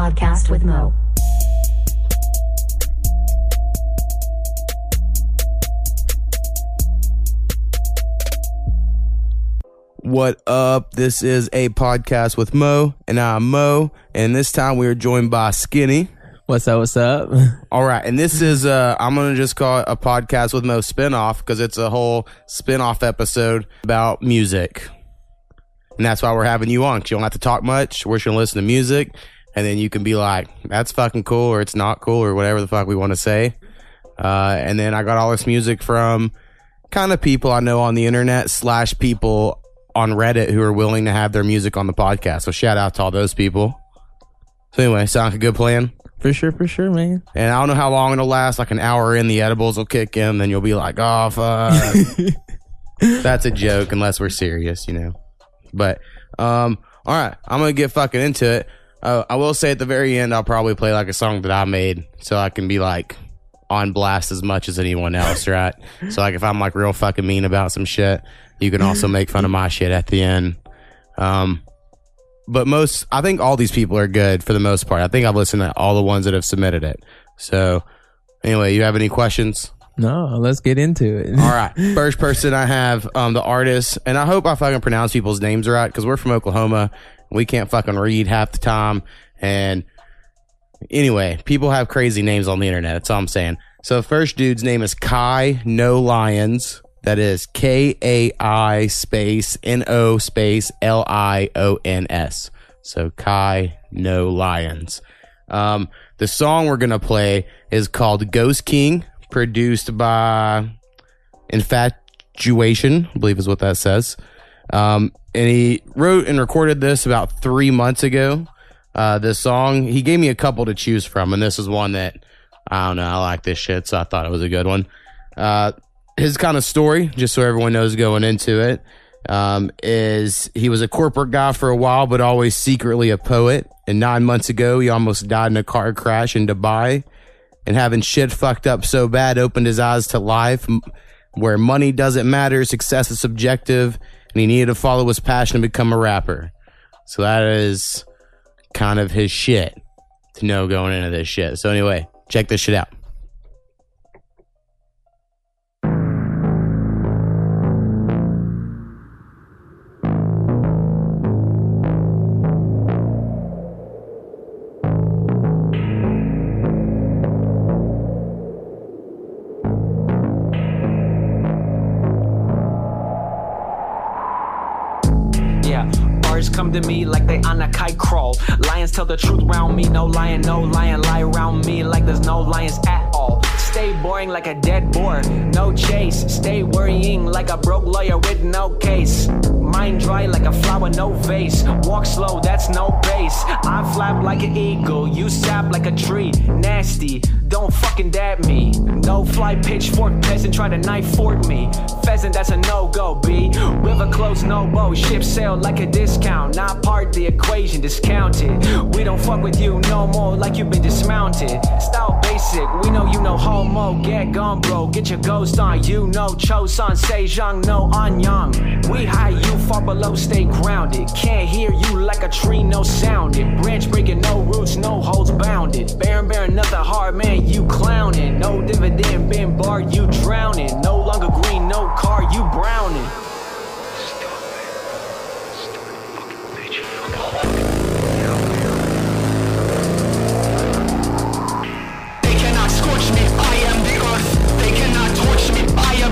podcast with Mo. What up? This is a podcast with Mo, and I'm Mo, and this time we are joined by Skinny. What's up? What's up? All right, and this is uh I'm gonna just call it a podcast with Mo spinoff because it's a whole spinoff episode about music, and that's why we're having you on. 'cause you don't have to talk much. We're just gonna listen to music, and then you can be like, "That's fucking cool," or "It's not cool," or whatever the fuck we want to say. Uh, and then I got all this music from kind of people I know on the internet slash people on Reddit who are willing to have their music on the podcast. So shout out to all those people. So anyway, sound like a good plan. For sure, for sure, man. And I don't know how long it'll last. Like an hour in, the edibles will kick in. Then you'll be like, "Oh fuck." That's a joke, unless we're serious, you know. But um, all right, I'm gonna get fucking into it. Uh, I will say at the very end, I'll probably play like a song that I made, so I can be like on blast as much as anyone else, right? so like if I'm like real fucking mean about some shit, you can also make fun of my shit at the end. Um, but most, I think all these people are good for the most part. I think I've listened to all the ones that have submitted it. So anyway, you have any questions? No, let's get into it. All right. First person I have, um, the artist, and I hope I fucking pronounce people's names right because we're from Oklahoma. We can't fucking read half the time. And anyway, people have crazy names on the internet. That's all I'm saying. So the first dude's name is Kai No Lions. That is K A I space N O space L I O N S. So Kai No Lions. Um, the song we're gonna play is called Ghost King, produced by Infatuation, I believe is what that says. Um, and he wrote and recorded this about three months ago. Uh, this song, he gave me a couple to choose from, and this is one that I don't know. I like this shit, so I thought it was a good one. Uh, his kind of story, just so everyone knows going into it, um, is he was a corporate guy for a while, but always secretly a poet. And nine months ago, he almost died in a car crash in Dubai. And having shit fucked up so bad opened his eyes to life where money doesn't matter, success is subjective, and he needed to follow his passion and become a rapper. So that is kind of his shit to know going into this shit. So anyway, check this shit out. Kite crawl. Lions tell the truth round me, no lion, no lion lie around me like there's no lions at all. Stay boring like a dead boar, no chase. Stay worrying like a broke lawyer with no case. Mind dry like a flower, no vase. Walk slow, that's no pace. I flap like an eagle, you sap like a tree. Nasty, don't fucking dab me. No fly pitchfork peasant try to knife fort me. Pheasant, that's a no go, B. River close, no boat. Ship sail like a discount. Not part the equation, discounted. We don't fuck with you no more like you've been dismounted. Style basic, we know you know homo. Get gone, bro. Get your ghost on. You know Chosun, Sejong, no Anyang. We high, you far below, stay grounded. Can't hear you like a tree, no sounded. Branch breaking, no roots, no holds bounded. Baron, Baron, nothing hard, man, you clowning. No dividend, been barred, you drowning. No longer green, no car, you browning.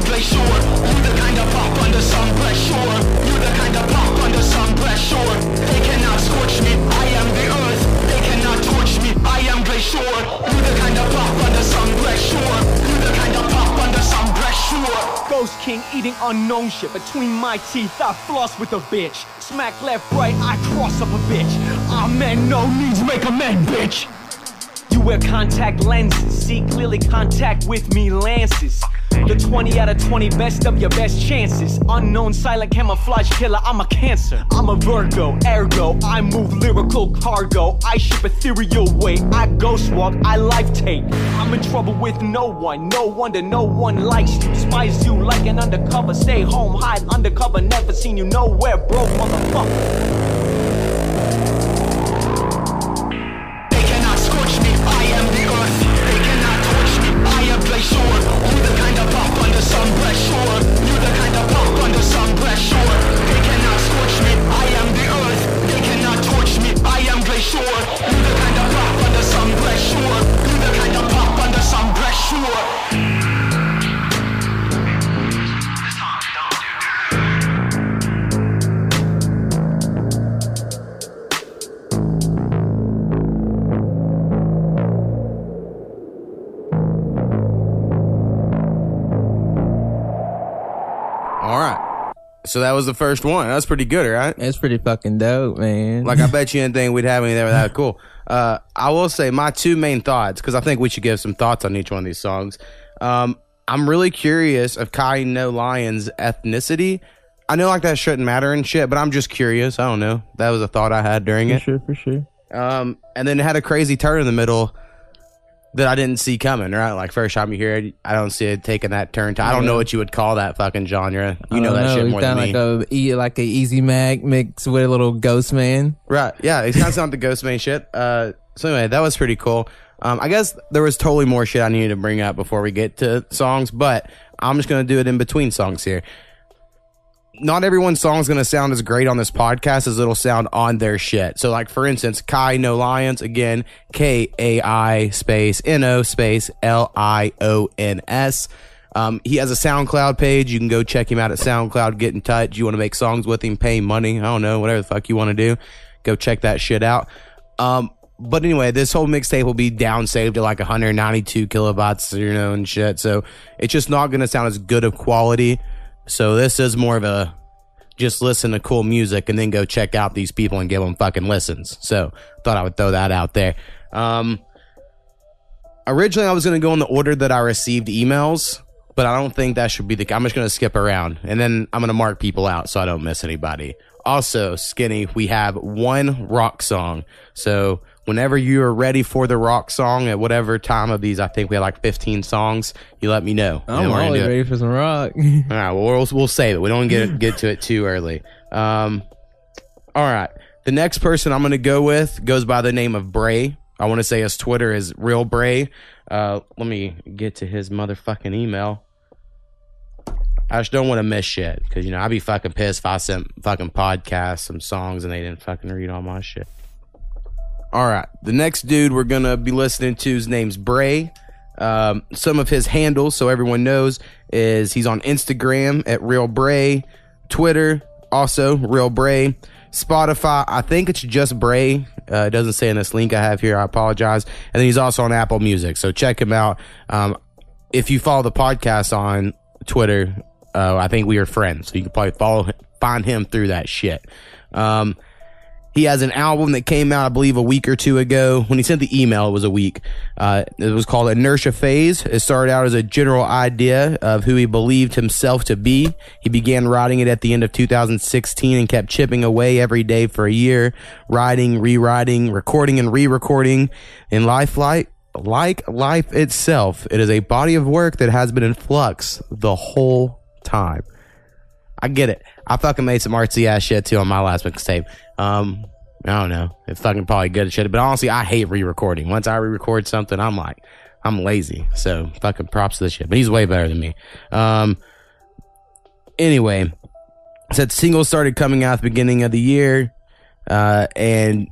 Am glacier. You the kind of pop under some pressure. You the kind of pop under some pressure. They cannot scorch me, I am the earth. They cannot torch me, I am glacier. You the kind of pop under some pressure. You the kind of pop under some pressure. Ghost King eating unknown shit between my teeth. I floss with a bitch. Smack left, right, I cross up a bitch. Amen, no needs make amend, bitch. You wear contact lenses, see clearly contact with me lances. The 20 out of 20 best of your best chances. Unknown silent camouflage killer, I'm a cancer. I'm a Virgo, ergo, I move lyrical cargo. I ship ethereal weight, I ghost walk, I life take. I'm in trouble with no one, no wonder no one likes you. Spies you like an undercover, stay home, hide undercover, never seen you nowhere, broke motherfucker. So that was the first one. That's pretty good, right? It's pretty fucking dope, man. Like I bet you anything we'd have anything that cool. Uh, I will say my two main thoughts because I think we should give some thoughts on each one of these songs. Um, I'm really curious of Kai No Lion's ethnicity. I know like that shouldn't matter and shit, but I'm just curious. I don't know. That was a thought I had during for it. sure, for sure. Um, and then it had a crazy turn in the middle that I didn't see coming. Right, like first time you hear it, I don't see it taking that turn. To, I don't know what you would call that fucking genre. You know that shit more than kinda me. like a e- like a Easy Mac mixed with a little Ghostemane. Right. Yeah. It kind of sounded the Ghostemane shit. Uh, so anyway, that was pretty cool. Um, I guess there was totally more shit I needed to bring up before we get to songs, but I'm just going to do it in between songs here. Not everyone's song is going to sound as great on this podcast as it'll sound on their shit. So, like, for instance, Kai No Lions, again, K A I space N O space L I O N S. Um, he has a SoundCloud page. You can go check him out at SoundCloud. Get in touch. You want to make songs with him, pay money. I don't know, whatever the fuck you want to do. Go check that shit out. Um, but anyway, this whole mixtape will be down saved to like 192 kilobytes, you know, and shit. So it's just not going to sound as good of quality. So this is more of a just listen to cool music and then go check out these people and give them fucking listens. So thought I would throw that out there. Um, originally I was going to go in the order that I received emails, but I don't think that should be the. I'm just going to skip around and then I'm going to mark people out so I don't miss anybody. Also, Skinny, we have one rock song. So whenever you are ready for the rock song at whatever time of these, I think we have like 15 songs. You let me know. I'm always ready for some rock. All right, well, we'll we'll save it. We don't get get to it too early. Um, all right, the next person I'm going to go with goes by the name of Brey. I want to say his Twitter is real Brey. Uh, let me get to his motherfucking email. I just don't want to miss shit because you know I'd be fucking pissed if I sent fucking podcasts some songs and they didn't fucking read all my shit. All right, the next dude we're gonna be listening to his name's Brey. Um, some of his handles, so everyone knows, is he's on Instagram at Real Brey, Twitter also Real Brey, Spotify. I think it's just Brey. Uh, it doesn't say in this link I have here. I apologize. And then he's also on Apple Music, so check him out. Um, if you follow the podcast on Twitter, uh, I think we are friends, so you can probably follow find him through that shit. Um, he has an album that came out, I believe, a week or two ago. When he sent the email, it was a week. Uh, it was called Inertia Phase. It started out as a general idea of who he believed himself to be. He began writing it at the end of 2016 and kept chipping away every day for a year, writing, rewriting, recording, and re-recording. In life, like like life itself, it is a body of work that has been in flux the whole time. I get it. I fucking made some artsy ass shit too on my last mixtape. Um, I don't know. It's fucking probably good shit, but honestly, I hate re-recording. Once I re-record something, I'm like, I'm lazy. So fucking props to this shit. But he's way better than me. Um, anyway, said singles started coming out at the beginning of the year, uh, and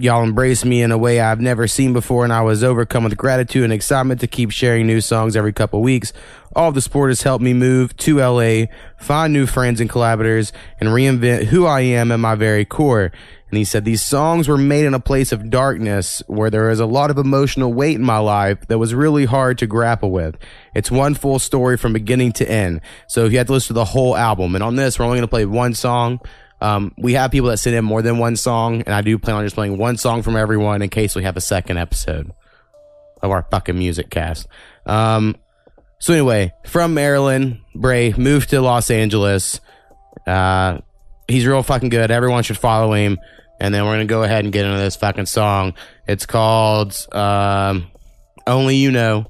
y'all embraced me in a way I've never seen before, and I was overcome with gratitude and excitement to keep sharing new songs every couple weeks. All the sport has helped me move to LA, find new friends and collaborators, and reinvent who I am at my very core. And he said, These songs were made in a place of darkness where there is a lot of emotional weight in my life that was really hard to grapple with. It's one full story from beginning to end. So if you have to listen to the whole album. And on this, we're only going to play one song. Um, we have people that send in more than one song, and I do plan on just playing one song from everyone in case we have a second episode of our fucking music cast. Um, so anyway, from Maryland, Brey moved to Los Angeles. Uh, he's real fucking good. Everyone should follow him. And then we're gonna go ahead and get into this fucking song. It's called um, "Only You Know."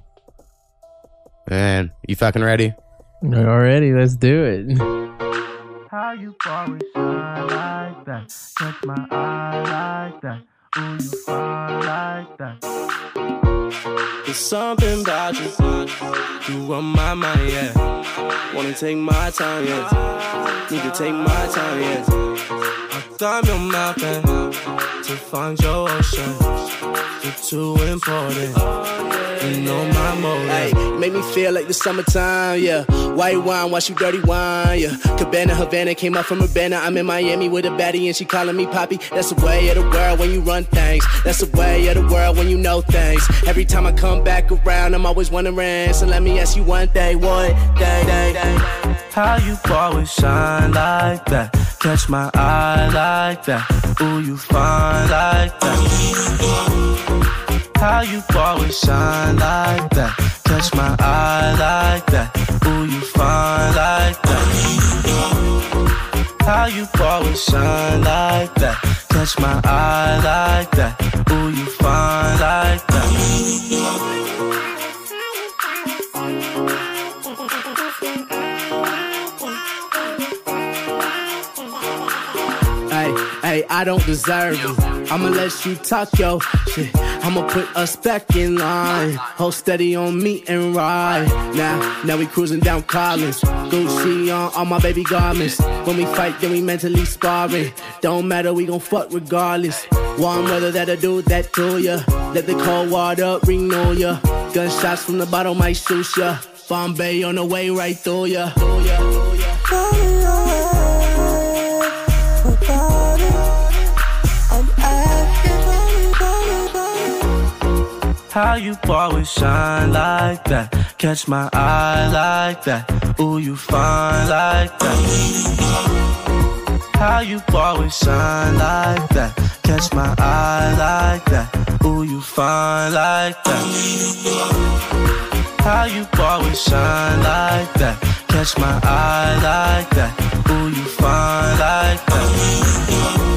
And you fucking ready? Already, let's do it. How you always shine like that? Catch my eye like that. Ooh, you fine like that. There's something about you. You on my mind, yeah. Wanna take my time, yeah. Need to take my time, yeah. I climb your mountain to find your ocean. You're too important. You know my motive. Hey, make me feel like the summertime, yeah. White wine, wash you dirty wine, yeah. Cabana, Havana, came up from Urbana. I'm in Miami with a baddie and she calling me Poppy. That's the way of the world when you run things. That's the way of the world when you know things. Every time I come back around, I'm always wondering. So let me ask you one thing, one day, day, day. How you always shine like that? Catch my eye like that. Ooh, you fine like that. How you always shine like that? Catch my eye like that. Ooh, you fine like that. How you always shine like that? Catch my eye like that. Ooh, you fine like that. Hey, hey, I don't deserve it. I'ma let you talk yo shit. I'ma put us back in line. Hold steady on me and ride. Now, now we cruising down Collins. Gucci on all my baby garments. When we fight, then we mentally sparring. Don't matter, we gon' fuck regardless. Warm weather that'll do that to ya. Let the cold water renew ya. Gunshots from the bottle might shoot ya. Bombay on the way right through ya. Through ya, through ya. How you always shine like that? Catch my eye like that. Ooh, you fine like that. How you always shine like that? Catch my eye like that. Ooh, you fine like that. How you always shine like that? Catch my eye like that. Ooh, you fine like that.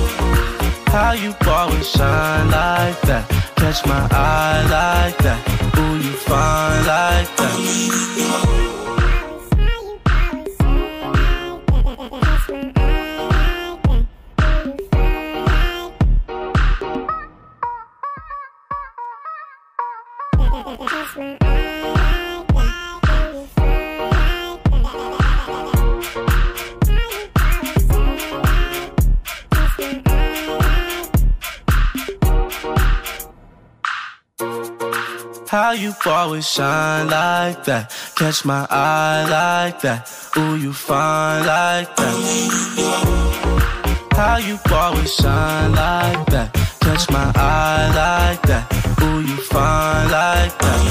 How you always shine like that? Catch my eye like that. Ooh, you fine like that. How you always shine like that? Catch my eye like that. Ooh, you fine like that. How you always shine like that? Catch my eye like that. Ooh, you fine like that.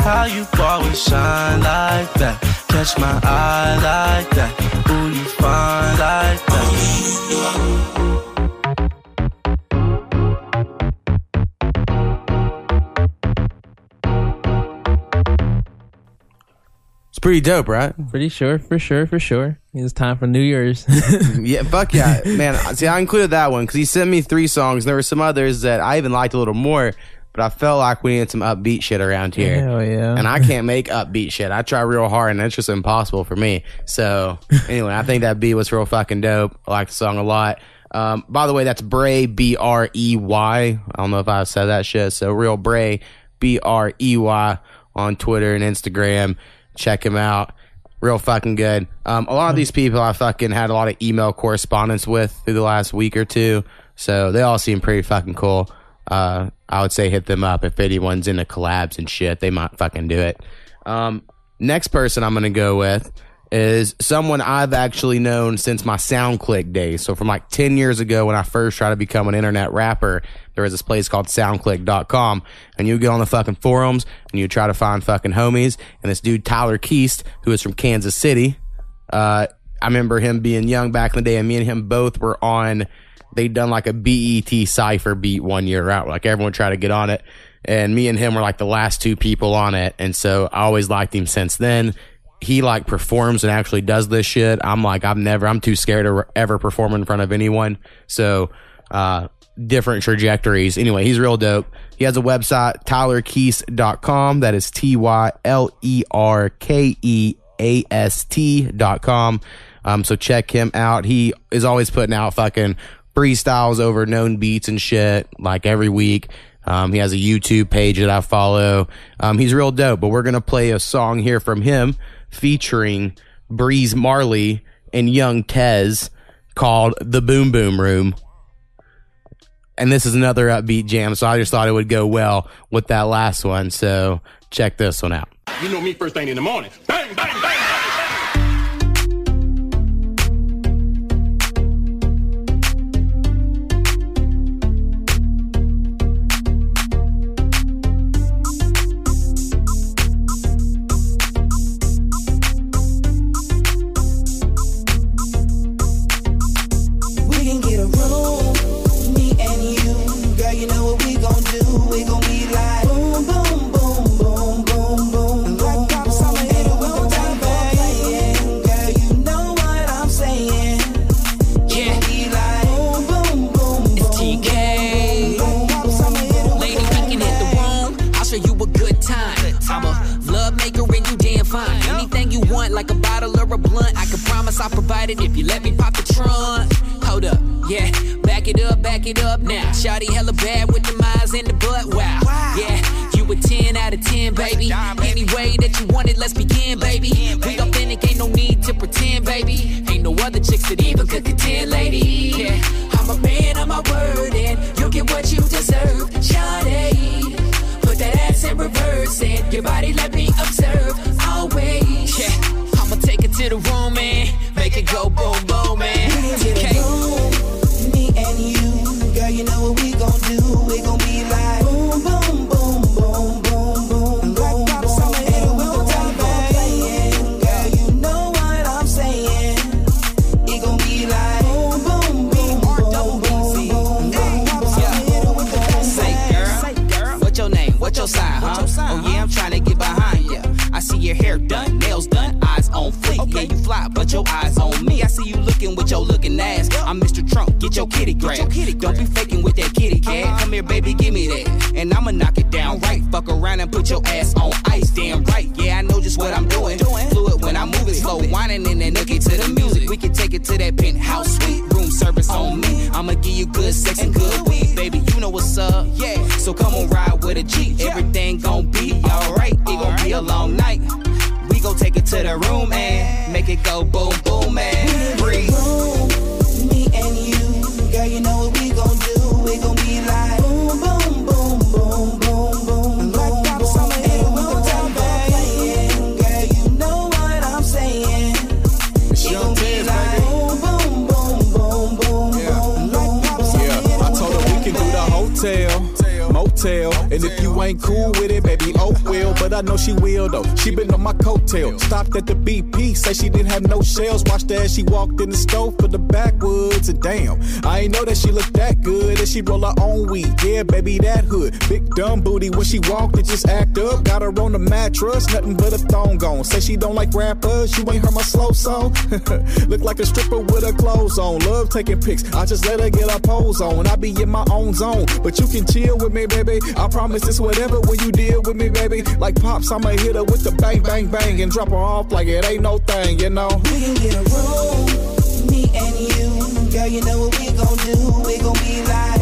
How you always shine like that? Catch my eye like that. Ooh, you fine like that. Pretty dope, right? Pretty sure, for sure, for sure. It's time for New Year's. yeah, fuck yeah, man. See, I included that one because he sent me three songs. There were some others that I even liked a little more, but I felt like we needed some upbeat shit around here. Hell yeah. And I can't make upbeat shit. I try real hard, and it's just impossible for me. So anyway, I think that beat was real fucking dope. I like the song a lot. Um, by the way, that's Brey B R E Y. I don't know if I said that shit. So real Brey B R E Y on Twitter and Instagram. Check him out. Real fucking good. Um, a lot of these people I fucking had a lot of email correspondence with through the last week or two. So they all seem pretty fucking cool. Uh, I would say hit them up if anyone's into collabs and shit. They might fucking do it. Um, next person I'm gonna go with is someone I've actually known since my SoundClick days. So from like 10 years ago when I first tried to become an internet rapper, there was this place called soundclick.com and you go on the fucking forums and you try to find fucking homies and this dude Tyler Keast, who is from Kansas City, uh, I remember him being young back in the day and me and him both were on they'd done like a BET cipher beat one year out. Like everyone tried to get on it. And me and him were like the last two people on it. And so I always liked him since then. He like performs and actually does this shit. I'm like, I'm never, I'm too scared to ever perform in front of anyone. So, uh, different trajectories. Anyway, he's real dope. He has a website, tylerkeast.com. That is T Y L E R K E A S T dot com. Um, so check him out. He is always putting out fucking freestyles over known beats and shit like every week. Um, he has a YouTube page that I follow. Um, he's real dope, but we're going to play a song here from him featuring Breeze Marley and Yung Tez called The Boom Boom Room. And this is another upbeat jam, so I just thought it would go well with that last one. So check this one out. You know me first thing in the morning. Bang, bang, bang, like a bottle or a blunt, I can promise I'll provide it if you let me pop the trunk. Hold up, yeah, back it up, back it up now. Shawty hella bad with the eyes in the butt. Wow, yeah, you a 10 out of 10, baby. Any way that you want it, let's begin, baby. We authentic, ain't no need to pretend, baby. Ain't no other chicks that even could contend, lady. Yeah, I'm a man of my word, and you'll get what you deserve, Shawty. Put that ass in reverse and your body let me to the room and make it go boom boom man. Mr. Trump, get your kitty grab. Don't be faking with that kitty cat. Uh-huh. Come here, baby, give me that. And I'ma knock it down right. Fuck around and put your ass on ice. Damn right, yeah, I know just what I'm doing. Fluid when I'm it slow, whining in that nookie to the music. We can take it to that penthouse suite. Room service on me. Uh-huh. I'ma give you good sex and good weed, baby. You know what's up, yeah. So come on, ride with a G. Everything gon' be alright. It gon' be a long night. We gon' take it to the room and make it go boom boom man. Breathe. Ain't cool with it, baby, But I know she will though. She been on my coattail. Stopped at the BP, say she didn't have no shells. Watched her as she walked in the stove for the backwoods, and damn, I ain't know that she looked that good. And she roll her own weed, yeah, baby, that hood. Big dumb booty when she walked, it just act up. Got her on the mattress, nothing but a thong on. Say she don't like rappers, you ain't heard my slow song. Look like a stripper with her clothes on. Love taking pics, I just let her get her pose on. I be in my own zone, but you can chill with me, baby. I promise it's whatever when you deal with me, baby. Like pops, I'ma hit her with the bang, bang, bang, and drop her off like it ain't no thing, you know. We can get a room, me and you. Girl, you know what we gon' do. We gon' be like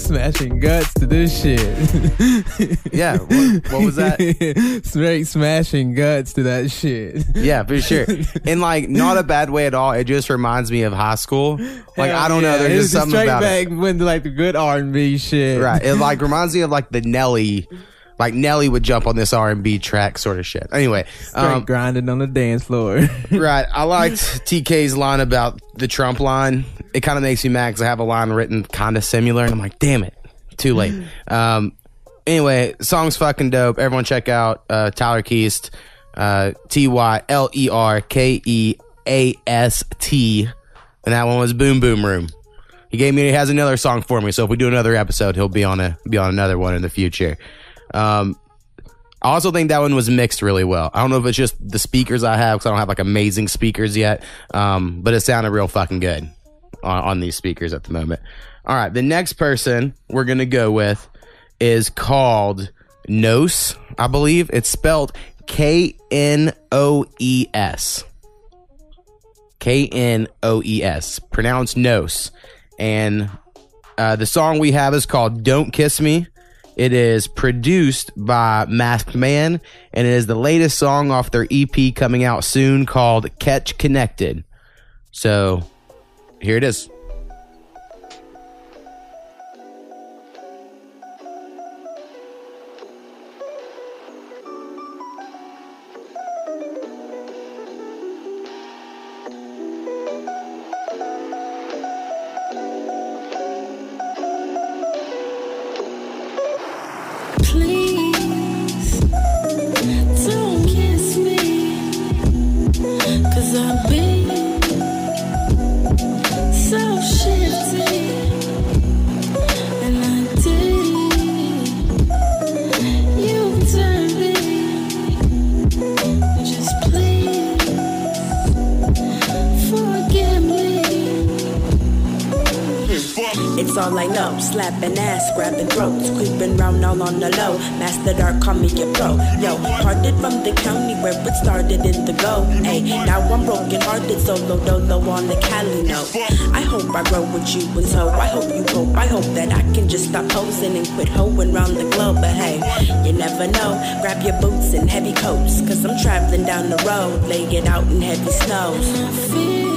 Smashing guts to this shit. Yeah, what, what was that? Straight smashing guts to that shit. Yeah, for sure. In like not a bad way at all. It just reminds me of high school. Like Hell I don't know, yeah. there's It's just something straight about back it. when like the good R and B shit. Right. It like reminds me of like the Nelly like Nelly would jump on this R and B track sort of shit. Anyway, um, grinding on the dance floor. right. I liked TK's line about the Trump line. It kind of makes me mad because I have a line written kind of similar, and I'm like, damn it, too late. Um, anyway, song's fucking dope. Everyone check out uh, Tyler Keast, uh, T Y L E R K E A S T, and that one was Boom Boom Room. he gave me he has another song for me. So if we do another episode, he'll be on a be on another one in the future. Um, I also think that one was mixed really well. I don't know if it's just the speakers I have because I don't have like amazing speakers yet, um, but it sounded real fucking good on, on these speakers at the moment. All right, the next person we're gonna go with is called Nos, I believe. It's spelled K N O E S. K N O E S, pronounced Nos. And uh, the song we have is called Don't Kiss Me. It is produced by Masked Man, and it is the latest song off their EP coming out soon called Catch Connected. So here it is. I know. Slapping ass, grabbing throats, creeping round all on the low. Master Dark, call me your pro. Yo, parted from the county where it started in the go. Hey, now I'm broken hearted, solo dolo on the Cali note. I hope I grow with you and so I hope you hope. I hope that I can just stop posing and quit hoeing round the globe. But hey, you never know. Grab your boots and heavy coats, cause I'm traveling down the road. Lay it out in heavy snows.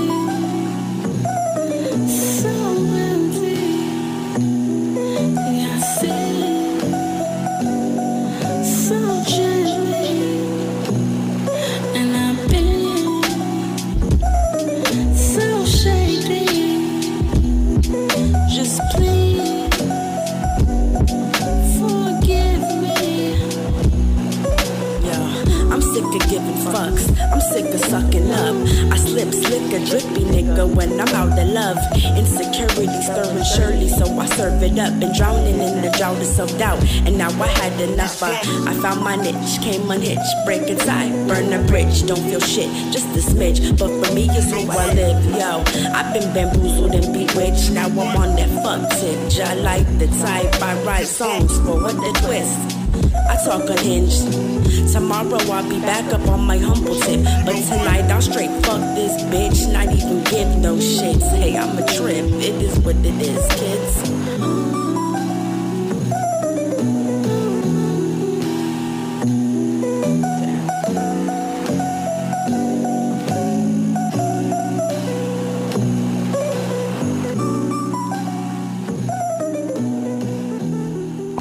Had enough. I, I found my niche, came unhitched, break inside, burn a bridge. Don't feel shit, just a smidge. But for me, it's who I live, yo. I've been bamboozled and bewitched. Now I'm on that fuck tip. I like the type I write songs for. What the twist? I talk unhinged. Tomorrow I'll be back up on my humble tip. But tonight I'll straight fuck this bitch. Not even give no shits. Hey, I'm a trip. It is what it is, kids.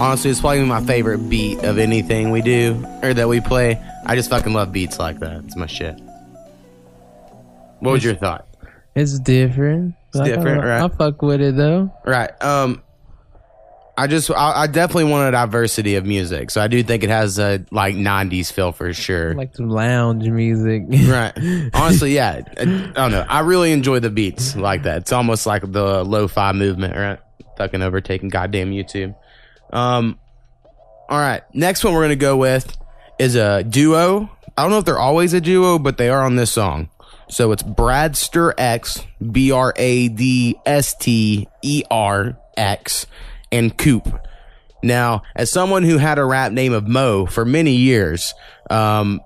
Honestly, it's probably my favorite beat of anything we do or that we play. I just fucking love beats like that. It's my shit. What was your thought? It's different. It's I- different, I, right? I fuck with it though. Right. Um, I just I, I definitely want a diversity of music, so I do think it has a like '90s feel for sure. Like some lounge music. right. Honestly, yeah. I, I don't know. I really enjoy the beats like that. It's almost like the lo-fi movement, right? Fucking overtaking goddamn YouTube. Um. All right. Next one we're gonna go with is a duo. I don't know if they're always a duo, but they are on this song. So it's Bradster X, B R A D S T E R X, and Coop. Now, as someone who had a rap name of Mo for many years, um,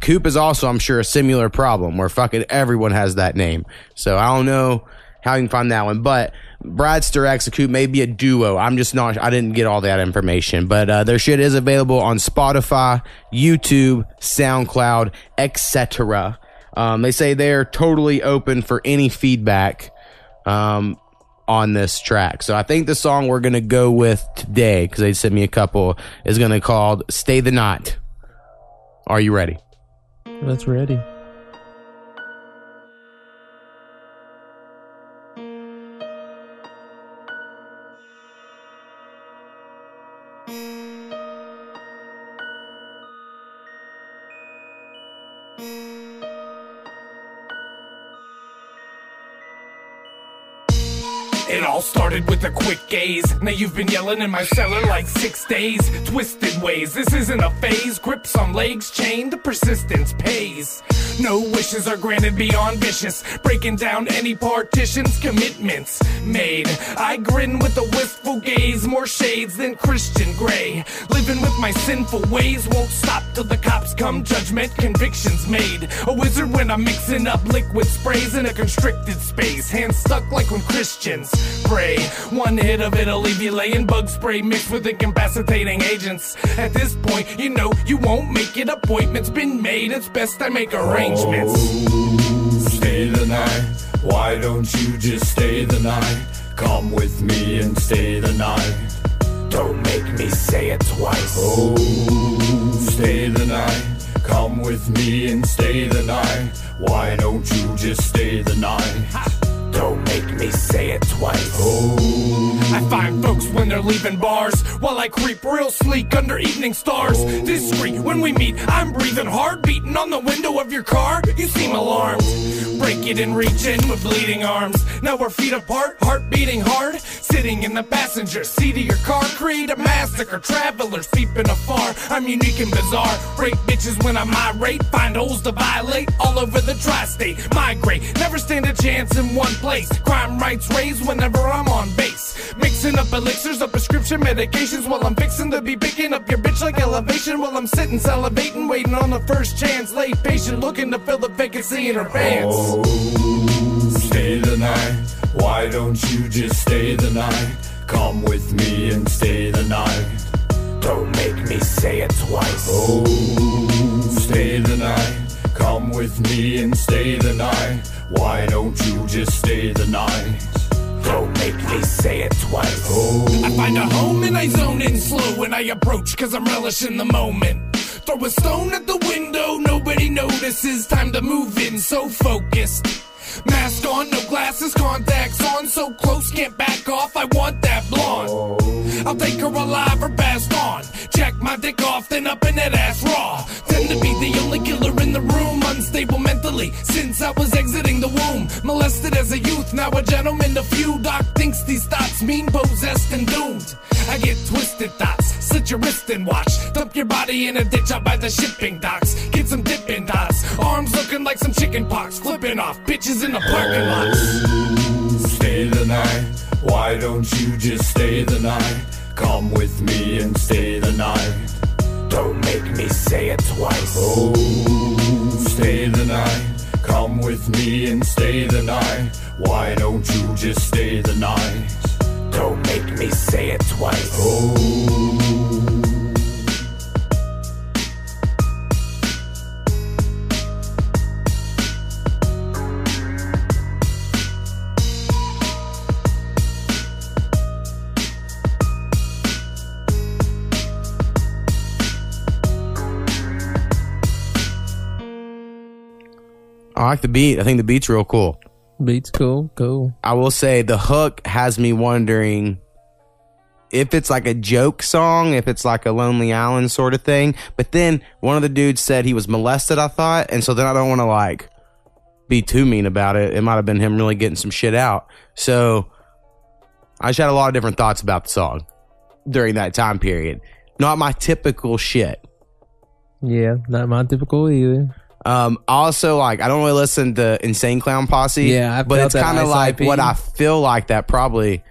Coop is also, I'm sure, a similar problem where fucking everyone has that name. So I don't know how you can find that one, but Bradster X and Coop may be a duo. I'm just not, I didn't get all that information, but uh, their shit is available on Spotify, YouTube, SoundCloud, etc. Um, they say they're totally open for any feedback um, on this track. So I think the song we're gonna go with today, because they sent me a couple, is gonna called "Stay the Night." Are you ready? That's ready. With a quick gaze. Now you've been yelling in my cellar like six days. Twisted ways, this isn't a phase. Grips on legs chained, persistence pays. No wishes are granted beyond vicious. Breaking down any partitions, commitments made. I grin with a wistful gaze, more shades than Christian Grey. Living with my sinful ways won't stop till the cops come. Judgment, convictions made. A wizard when I'm mixing up liquid sprays in a constricted space. Hands stuck like when Christians pray. One hit of it'll leave you laying bug spray mixed with incapacitating agents. At this point, you know you won't make it. Appointments been made. It's best I make arrangements. Oh, stay the night. Why don't you just stay the night? Come with me and stay the night. Don't make me say it twice. Oh, stay the night. Come with me and stay the night. Why don't you just stay the night? Don't make me say it twice. I find folks when they're leaving bars while I creep real sleek under evening stars. Discreet when we meet, I'm breathing hard, beating on the window of your car. You seem alarmed. Break it and reach in with bleeding arms. Now we're feet apart, heart beating hard. Sitting in the passenger seat of your car, create a massacre. Travelers peeping afar. I'm unique and bizarre. Rape bitches when I'm irate. Find holes to violate all over the tri-state. Migrate, never stand a chance in one place. Crime rates raise whenever I'm on base. Mixing up elixirs of prescription medications while I'm fixing to be picking up your bitch like elevation while I'm sitting salivating, waiting on the first chance. Late patient looking to fill the vacancy in her pants. Oh, Oh, stay the night. Why don't you just stay the night? Come with me and stay the night. Don't make me say it twice. Oh, stay the night. Come with me and stay the night. Why don't you just stay the night? Don't make me say it twice. Oh, I find a home and I zone in slow when I approach cause I'm relishing the moment. Throw a stone at the window, nobody notices. Time to move in, so focused. Mask on, no glasses, contacts on, so close, can't back off. I want that blonde. I'll take her alive or passed on. Check my dick off, then up in that ass raw. Tend to be the only killer in the room, unstable mentally since I was exiting the womb. Molested as a youth, now a gentleman. A few doc thinks these thoughts mean possessed and doomed. I get twisted thoughts, slit your wrist and watch. Dump your body in a ditch out by the shipping docks. Get some dipping dots, arms looking like some chicken pox. Flipping off bitches in the parking lot. Oh, stay the night. Why don't you just stay the night? Come with me and stay the night. Don't make me say it twice. Oh, stay the night. Come with me and stay the night. Why don't you just stay the night? Don't make me say it twice. I like the beat. I think the beat's real cool. Beat's cool, cool. I will say the hook has me wondering if it's like a joke song, if it's like a Lonely Island sort of thing. But then one of the dudes said he was molested, I thought. And so then I don't want to like be too mean about it. It might have been him really getting some shit out. So I just had a lot of different thoughts about the song during that time period. Not my typical shit. Yeah, not my typical either. Um, also, like I don't really listen to Insane Clown Posse. Yeah, but it's kind of like what I feel like that probably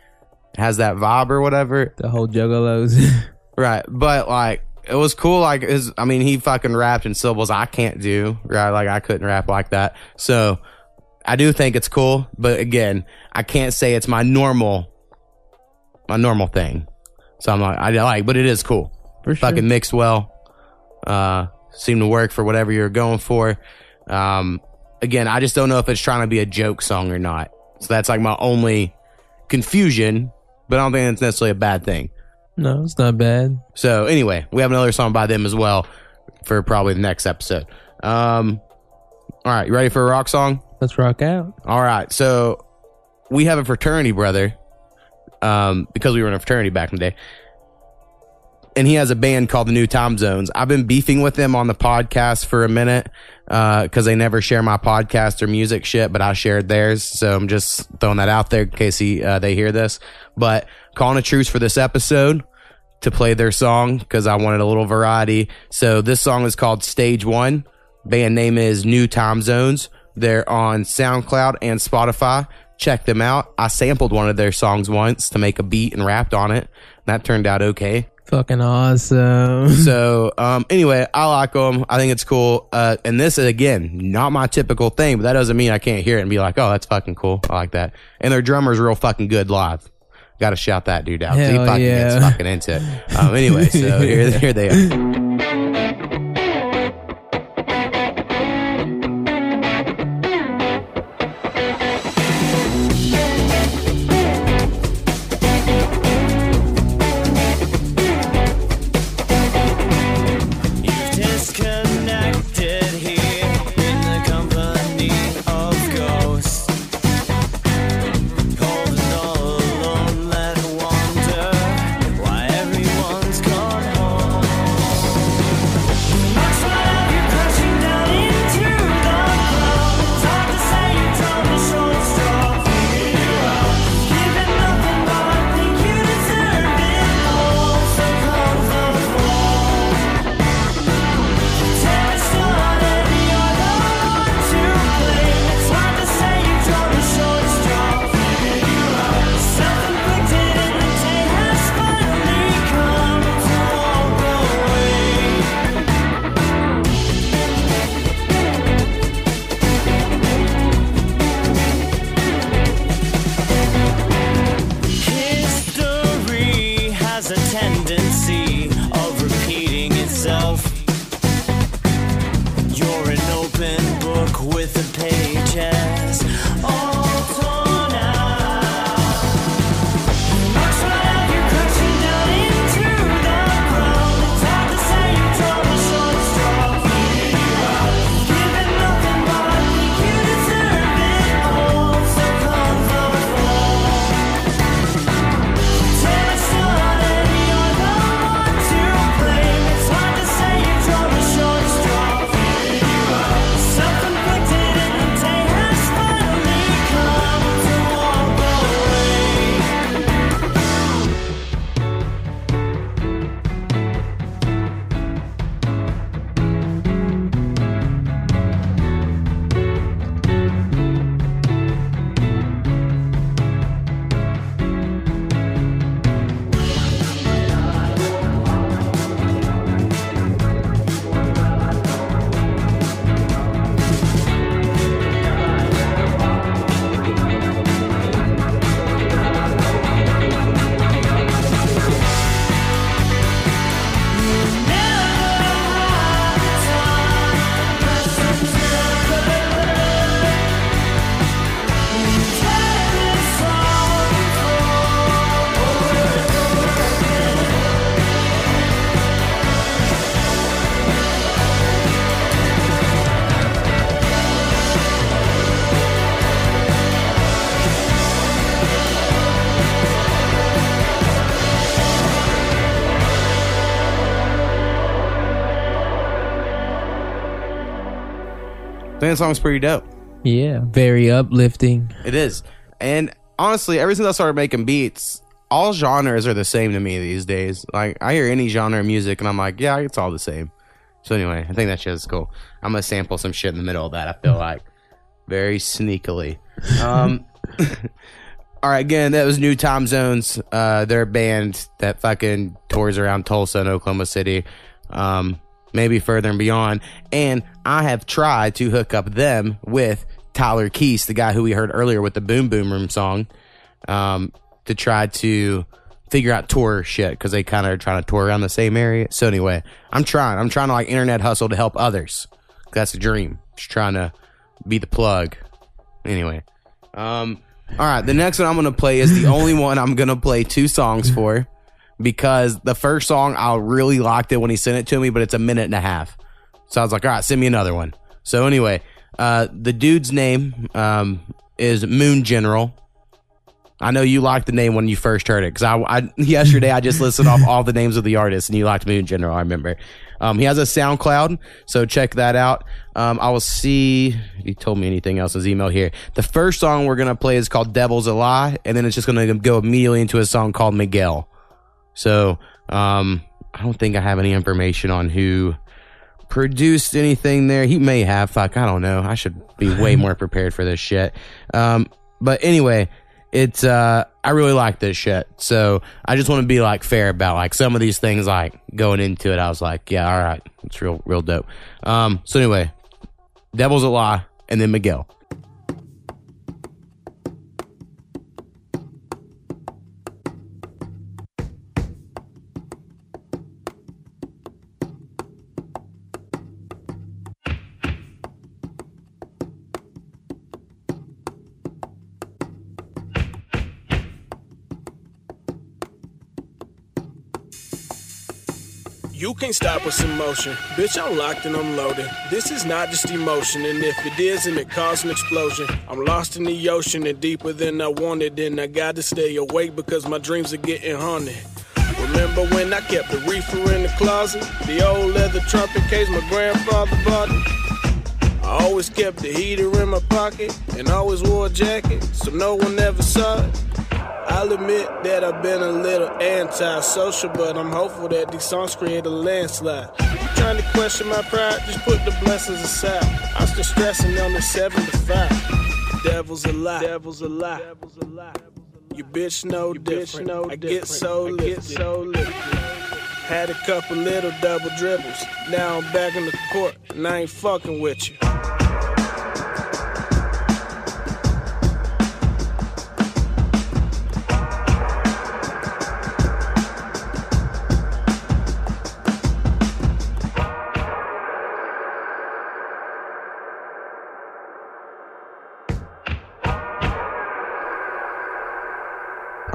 has that vibe or whatever. The whole juggalos. right, but like it was cool. Like his, I mean, he fucking rapped in syllables I can't do. Right, like I couldn't rap like that. So I do think it's cool, but again, I can't say it's my normal, my normal thing. So I'm like, I like, but it is cool. For sure. Fucking mixed well. Uh, seemed to work for whatever you're going for. Um, again, I just don't know if it's trying to be a joke song or not. So that's like my only confusion, but I don't think it's necessarily a bad thing. no, it's not bad. So anyway, we have another song by them as well for probably the next episode. Um, all right, you ready for a rock song? Let's rock out. All right, so we have a fraternity brother, um, because we were in a fraternity back in the day. And he has a band called the New Time Zones. I've been beefing with them on the podcast for a minute because they never share my podcast or music shit, but I shared theirs. So I'm just throwing that out there in case he, uh, they hear this. But calling a truce for this episode to play their song because I wanted a little variety. So this song is called Stage One. Band name is New Time Zones. They're on SoundCloud and Spotify. Check them out. I sampled one of their songs once to make a beat and rapped on it. That turned out okay. Fucking awesome. So, um, anyway, I like them. I think it's cool. Uh, and this is again not my typical thing, but that doesn't mean I can't hear it and be like, "Oh, that's fucking cool." I like that. And their drummer's real fucking good live. Got to shout that dude out. 'cause he fucking yeah. gets fucking into it. Um, anyway, so here, here they are. That song's pretty dope. Yeah, very uplifting. It is. And honestly, ever since I started making beats, all genres are the same to me these days. Like I hear any genre of music and I'm like, yeah, it's all the same. So anyway, I think that shit is cool. I'm gonna sample some shit in the middle of that. I feel like very sneakily. Um, all right, again, that was New Time Zones. Uh, they're a band that fucking tours around Tulsa and Oklahoma City, um, maybe further and beyond. And I have tried to hook up them with Tyler Keast, the guy who we heard earlier with the Boom Boom Room song, um, to try to figure out tour shit because they kind of are trying to tour around the same area. So anyway, I'm trying. I'm trying to like internet hustle to help others. That's the dream. Just trying to be the plug. Anyway, um, all right. The next one I'm gonna play is the only one I'm gonna play two songs for because the first song I really liked it when he sent it to me, but it's a minute and a half. So I was like, all right, send me another one. So anyway, uh, the dude's name um, is Moon General. I know you liked the name when you first heard it because I, I yesterday I just listed off all the names of the artists and you liked Moon General. I remember. Um, he has a SoundCloud, so check that out. Um, I will see he told me anything else his email here. The first song we're gonna play is called "Devil's a Lie," and then it's just gonna go immediately into a song called Miguel. So um, I don't think I have any information on who produced anything there. He may have. Fuck, I don't know. I should be way more prepared for this shit. Um, but anyway, it's uh, I really like this shit. So I just want to be like fair about like some of these things. Like going into it, I was like, yeah, all right, it's real, real dope. Um, so anyway, Devil's a Lie, and then Miguel. You can't stop us in motion. Bitch, I'm locked and I'm loaded. This is not just emotion, and if it is, and it caused an explosion. I'm lost in the ocean and deeper than I wanted, and I got to stay awake because my dreams are getting haunted. Remember when I kept the reefer in the closet? The old leather trumpet case my grandfather bought it. I always kept the heater in my pocket and always wore a jacket so no one ever saw it. I'll admit that I've been a little anti-social, but I'm hopeful that these songs create a landslide. You trying to question my pride? Just put the blessings aside. I'm still stressing on the seven to five. Devil's a lie. Devil's a lie. Devil's a lie. You bitch know different. I get so lit. so lit. Had a couple little double dribbles. Now I'm back in the court and I ain't fucking with you.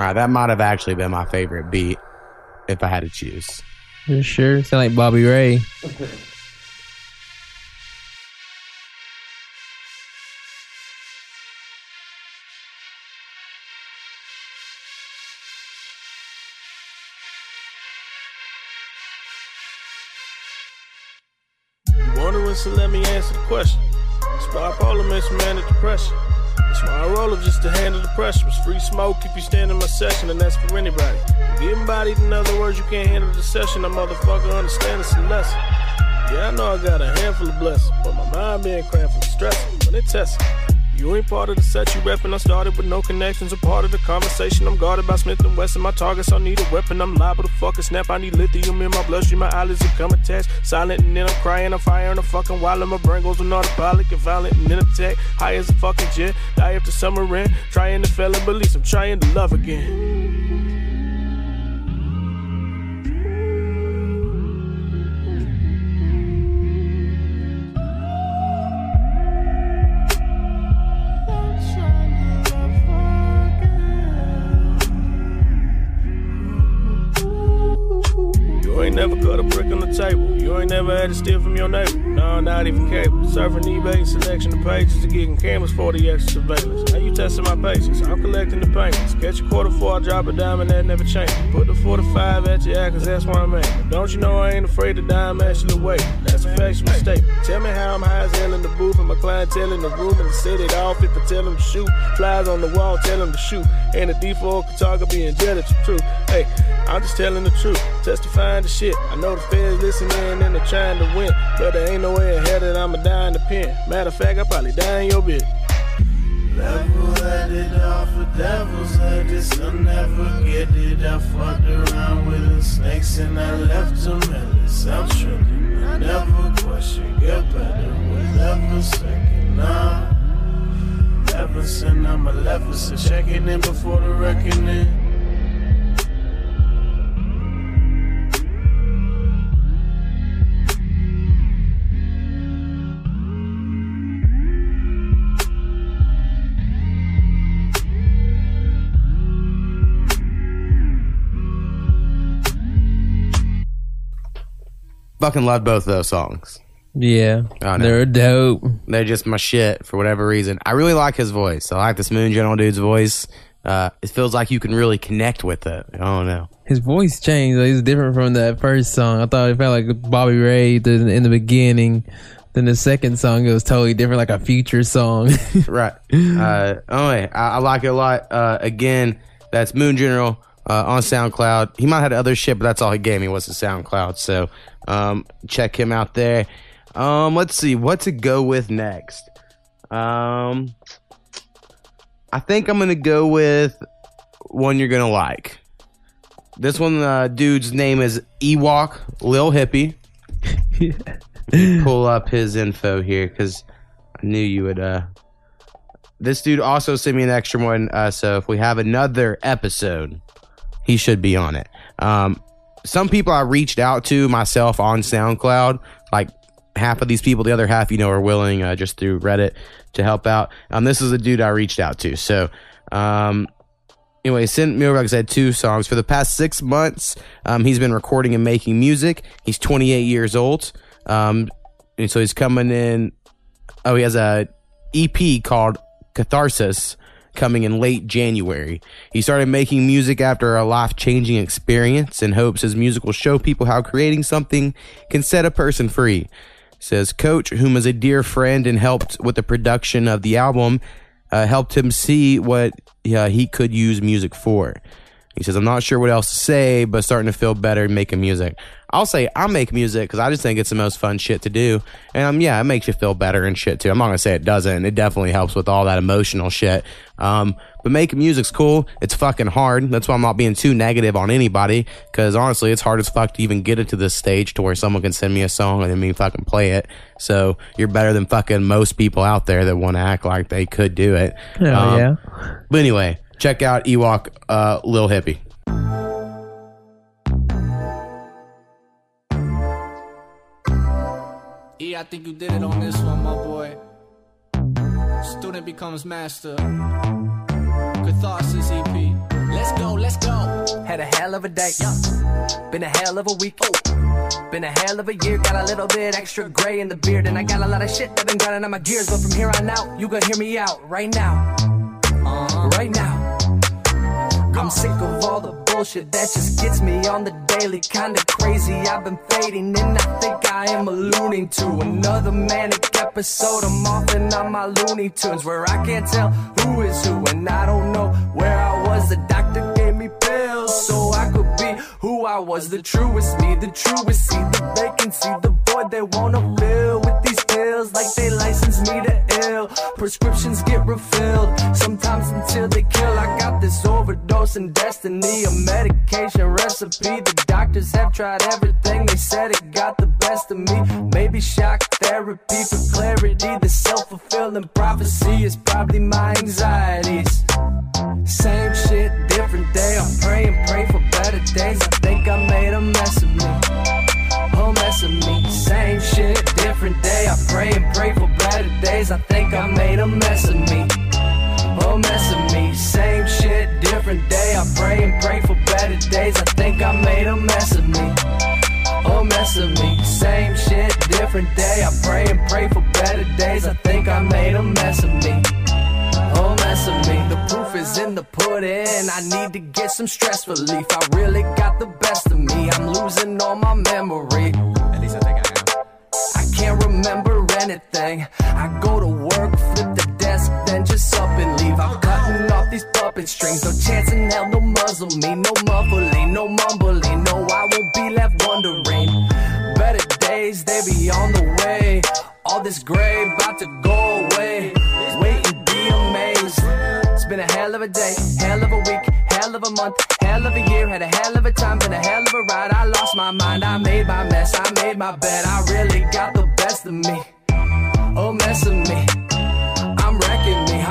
All right, that might have actually been my favorite beat if I had to choose. You sure? Sound like Bobby Ray. You wondering, so let me answer the question. It's bipolar, mental manic depression. It's why I roll up just to handle the pressure. It's free smoke if you stand in my session, and that's for anybody. Getting bodied, in other words, you can't handle the session. A motherfucker understand it's a lesson. Yeah, I know I got a handful of blessings, but my mind being cramped from stressing when it tests. You ain't part of the set you reppin'. I started with no connections. A part of the conversation. I'm guarded by Smith and Wesson. My targets, I need a weapon. I'm liable to fucking snap. I need lithium in my bloodstream. My eyelids become attached. Silent and then I'm crying. I'm firing a fucking while my brain goes on autopilot. Get violent and then attack. High as a fucking jet. Die after summer rain. Trying to fail and believe. I'm trying to love again. To steal from your neighbor. No, not even cable. Surfing eBay, selection of pages to getting cameras for the extra surveillance. Now you testing my patience. I'm collecting the payments. Catch a quarter before I drop a dime and that never change. Put the 45 at your eye, cause that's where I'm at. Don't you know I ain't afraid to dime actually wait? Factual statement. Tell me how I'm high as hell in the booth and my clientele in the room and set it off if I tell them to shoot. Flies on the wall, tell them to shoot. And the default photography and jealous the truth. Hey, I'm just telling the truth, testifying the shit. I know the feds listening and they're trying to win, but there ain't no way ahead that I'ma die in the pen. Matter of fact, I probably die in your bitch. Level headed off of devil's head, this I'll never get it. I fucked around with the snakes and I left them endless. I'm tripping, never question, get better with every second. Nah, ever since I'm a level, so checking in before the reckoning. Fucking love both of those songs. Yeah, I know. they're dope. They're just my shit for whatever reason. I really like his voice. I like this Moon General dude's voice. uh, it feels like you can really connect with it. I don't know. His voice changed. Like, He's different from that first song. I thought it felt like Bobby Ray in the beginning. Then the second song it was totally different, like a future song. right. Uh, anyway, I, I like it a lot. Uh, again, that's Moon General uh, on SoundCloud. He might have had other shit, but that's all he gave me was the SoundCloud. So um, check him out there. Um, let's see what to go with next. Um, I think I'm gonna go with one you're gonna like. This one, uh, dude's name is Ewok Lil Hippy. Pull up his info here because I knew you would. Uh, this dude also sent me an extra one. Uh, so if we have another episode, he should be on it. Um, some people I reached out to myself on SoundCloud, like half of these people, the other half, you know, are willing uh, just through Reddit to help out. Um, this is a dude I reached out to. So, um, anyway, sent me over, like I said, two songs. For the past six months, um, he's been recording and making music. He's 28 years old. Um, and so he's coming in. Oh, he has a EP called Catharsis coming in late January. He started making music after a life changing experience and hopes his music will show people how creating something can set a person free. Says Coach, whom is a dear friend and helped with the production of the album, uh, helped him see what uh, he could use music for. He says, I'm not sure what else to say, but starting to feel better making music. I'll say I make music because I just think it's the most fun shit to do. And um, yeah, it makes you feel better and shit too. I'm not gonna say it doesn't. It definitely helps with all that emotional shit. Um, but making music's cool. It's fucking hard. That's why I'm not being too negative on anybody. Because honestly, it's hard as fuck to even get it to this stage to where someone can send me a song and then me fucking play it. So you're better than fucking most people out there that want to act like they could do it. Hell Um, yeah. But anyway, check out Ewok, uh, Lil Hippy. Yeah, I think you did it on this one, my boy. Student becomes master. Catharsis EP. Let's go, let's go. Had a hell of a day. Been a hell of a week. Been a hell of a year. Got a little bit extra gray in the beard. And I got a lot of shit that i been grinding on my gears. But from here on out, you gonna hear me out right now. Right now. I'm sick of all the bullshit that just gets me on the daily. Kinda crazy. I've been fading and I think I am alluding to another manic episode. I'm off and on my Looney Tunes where I can't tell who is who. And I don't know where I was. The I was. The truest me, the truest. See the vacancy, the void they wanna fill with these pills like they license me to ill. Prescriptions get refilled, sometimes until they kill. I got this overdose and destiny, a medication recipe. The doctors have tried everything, they said it got the best of me. Maybe shock therapy for clarity. The self fulfilling prophecy is probably my anxieties. Same shit, different day. I'm praying, pray for better days. I think I made a mess of me. A mess of me. Same shit, different day. I pray and pray for better days. I think I made a mess of me. A mess of me. Same shit, different day. I pray and pray for better days. I think I made a mess of me. A mess of me. Same shit, different day. I pray and pray for better days. I think I made a mess of me. Of me. The proof is in the pudding. I need to get some stress relief. I really got the best of me. I'm losing all my memory. At least I think I am. I can't remember anything. I go to work, flip the desk, then just up and leave. I'm cutting off these puppet strings. No chance in hell, no muzzle me, no muffling, no mumbling. No, I won't be left wondering. Better days, they be on the way. All this gray about to go away. Been a hell of a day, hell of a week, hell of a month, hell of a year. Had a hell of a time, been a hell of a ride. I lost my mind, I made my mess, I made my bed. I really got the best of me. Oh, mess of me.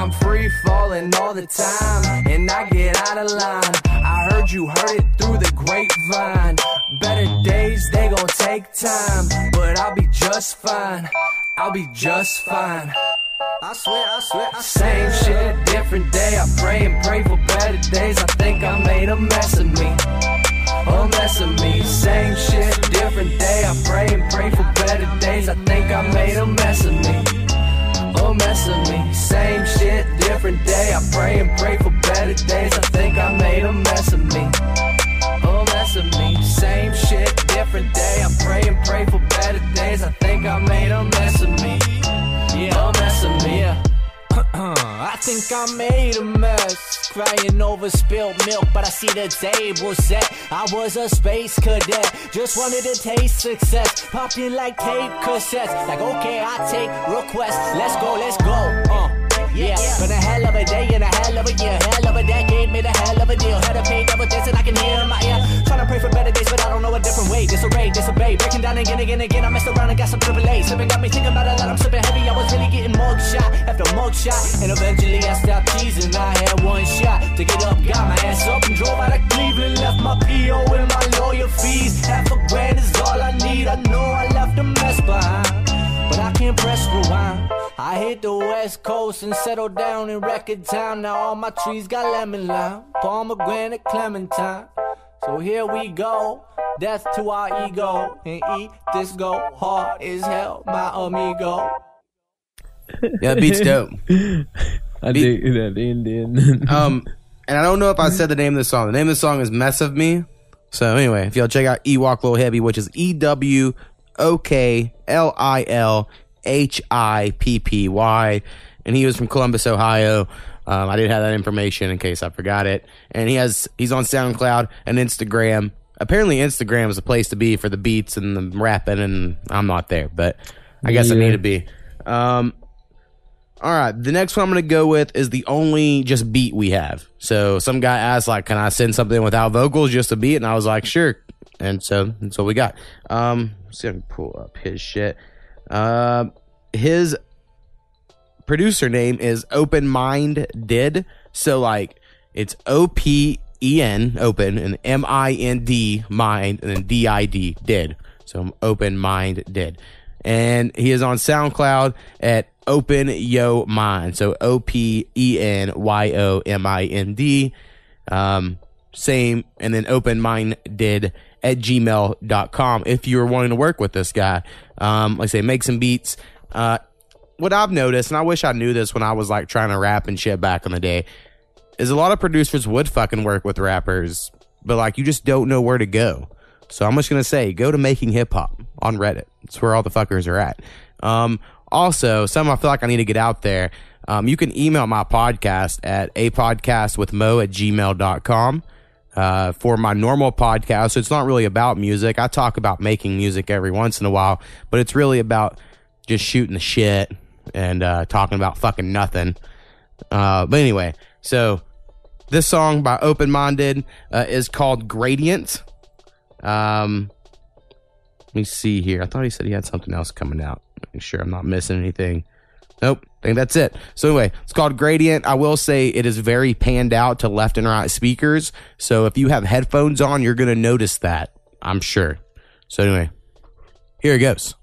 I'm wrecking me, I'm free falling all the time, and I get out of line. I heard you heard it through the grapevine. Better days, they gon' take time, but I'll be just fine. I'll be just fine. I swear, I swear, I swear. Same shit, different day. I pray and pray for better days. I think I made a mess of me. A mess of me. Same shit, different day. I pray and pray for better days. I think I made a mess of me. A mess of me. Same shit, different day. I pray and pray for better days. I think I made a mess of me. A mess of me. Same shit, different day. I pray and pray for better days. I think I made a mess of me. Yeah, I think I made a mess, crying over spilled milk, but I see the table set. I was a space cadet, just wanted to taste success. popping in like tape cassettes, like okay, I take requests. Let's go, let's go. Uh. Yeah, been a hell of a day and a hell of a year, hell of a decade, a a deal. Had to pay double and I can hear in my ear. Trying to pray for better days, but I don't know a different way. Disarray, disobey, breaking down again, again, again. I messed around and got some triple A. Slipping got me thinking about a lot. I'm slipping heavy. I was really getting mug shot after mug shot, and eventually I stopped teasing. I had one shot to get up, got my ass up and drove out of Cleveland. Left my PO and my lawyer fees. Half a grand is all I need. I know I left a mess behind but I can't press rewind. I hit the west coast and settled down in record time. Now all my trees got lemon lime, pomegranate, clementine. So here we go, death to our ego, and eat this go hard as hell, my amigo. Yeah, that beat's dope. I dig that ending. um, and I don't know if I said the name of the song. The name of the song is "Mess of Me." So anyway, if y'all check out Ewok Lil Hippy, which is E W O K L I L H I P P Y, and he was from Columbus, Ohio. Um, I did have that information in case I forgot it. And he has he's on SoundCloud and Instagram. Apparently, Instagram is the place to be for the beats and the rapping, and I'm not there, but I guess I need to be. Um, all right, the next one I'm going to go with is the only just beat we have. So some guy asked, like, can I send something without vocals, just a beat? And I was like, sure. And so that's what we got. Um, let's see if I can pull up his shit. Um, his producer name is Open Mind Did. So like, it's O P E N Open and M I N D Mind and then D I D Did. So Open Mind Did and he is on SoundCloud at Open Yo Mind. So O P E N Y O M I N D. Um, same, and then Open Mind did at gmail.com if you're wanting to work with this guy. Um, like I say, make some beats. Uh, what I've noticed, and I wish I knew this when I was like trying to rap and shit back in the day, is a lot of producers would fucking work with rappers, but like you just don't know where to go. So I'm just gonna say, go to making hip hop on Reddit. It's where all the fuckers are at. Um, also, some I feel like I need to get out there. Um, you can email my podcast at a podcast with mo at gmail.com uh, for my normal podcast. So it's not really about music. I talk about making music every once in a while, but it's really about just shooting the shit and uh, talking about fucking nothing. Uh, but anyway, so this song by Open Mind Did uh, is called Gradient. Um, let me see here. I thought he said he had something else coming out. Make sure I'm not missing anything. Nope. Think that's it. So anyway, it's called Gradient. I will say it is very panned out to left and right speakers. So if you have headphones on, you're going to notice that. I'm sure. So anyway, here it goes.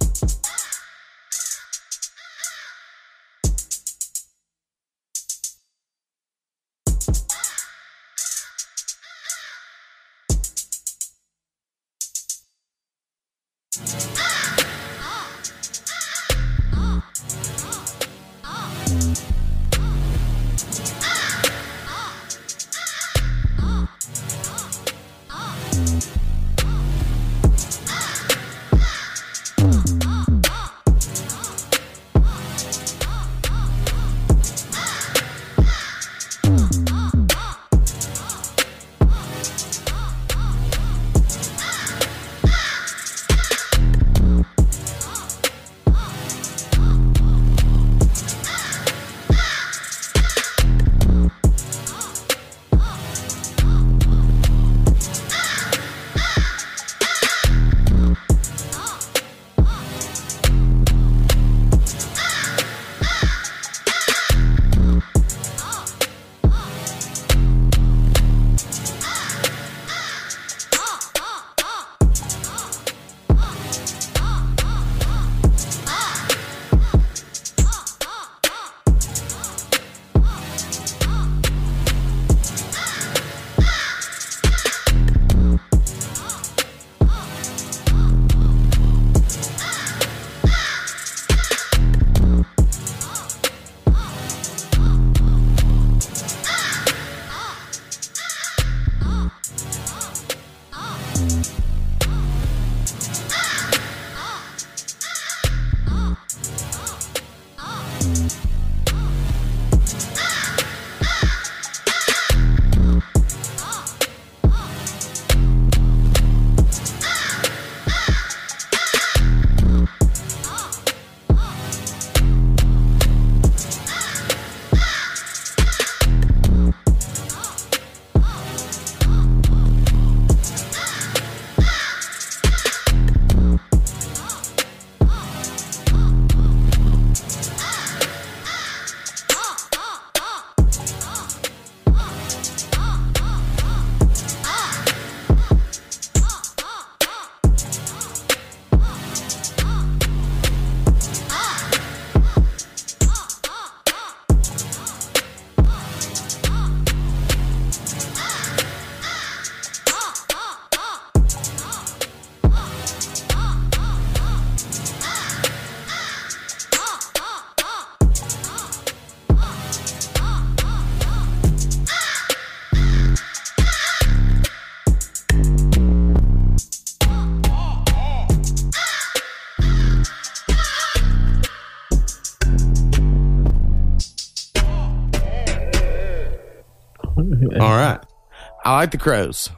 Like the crows.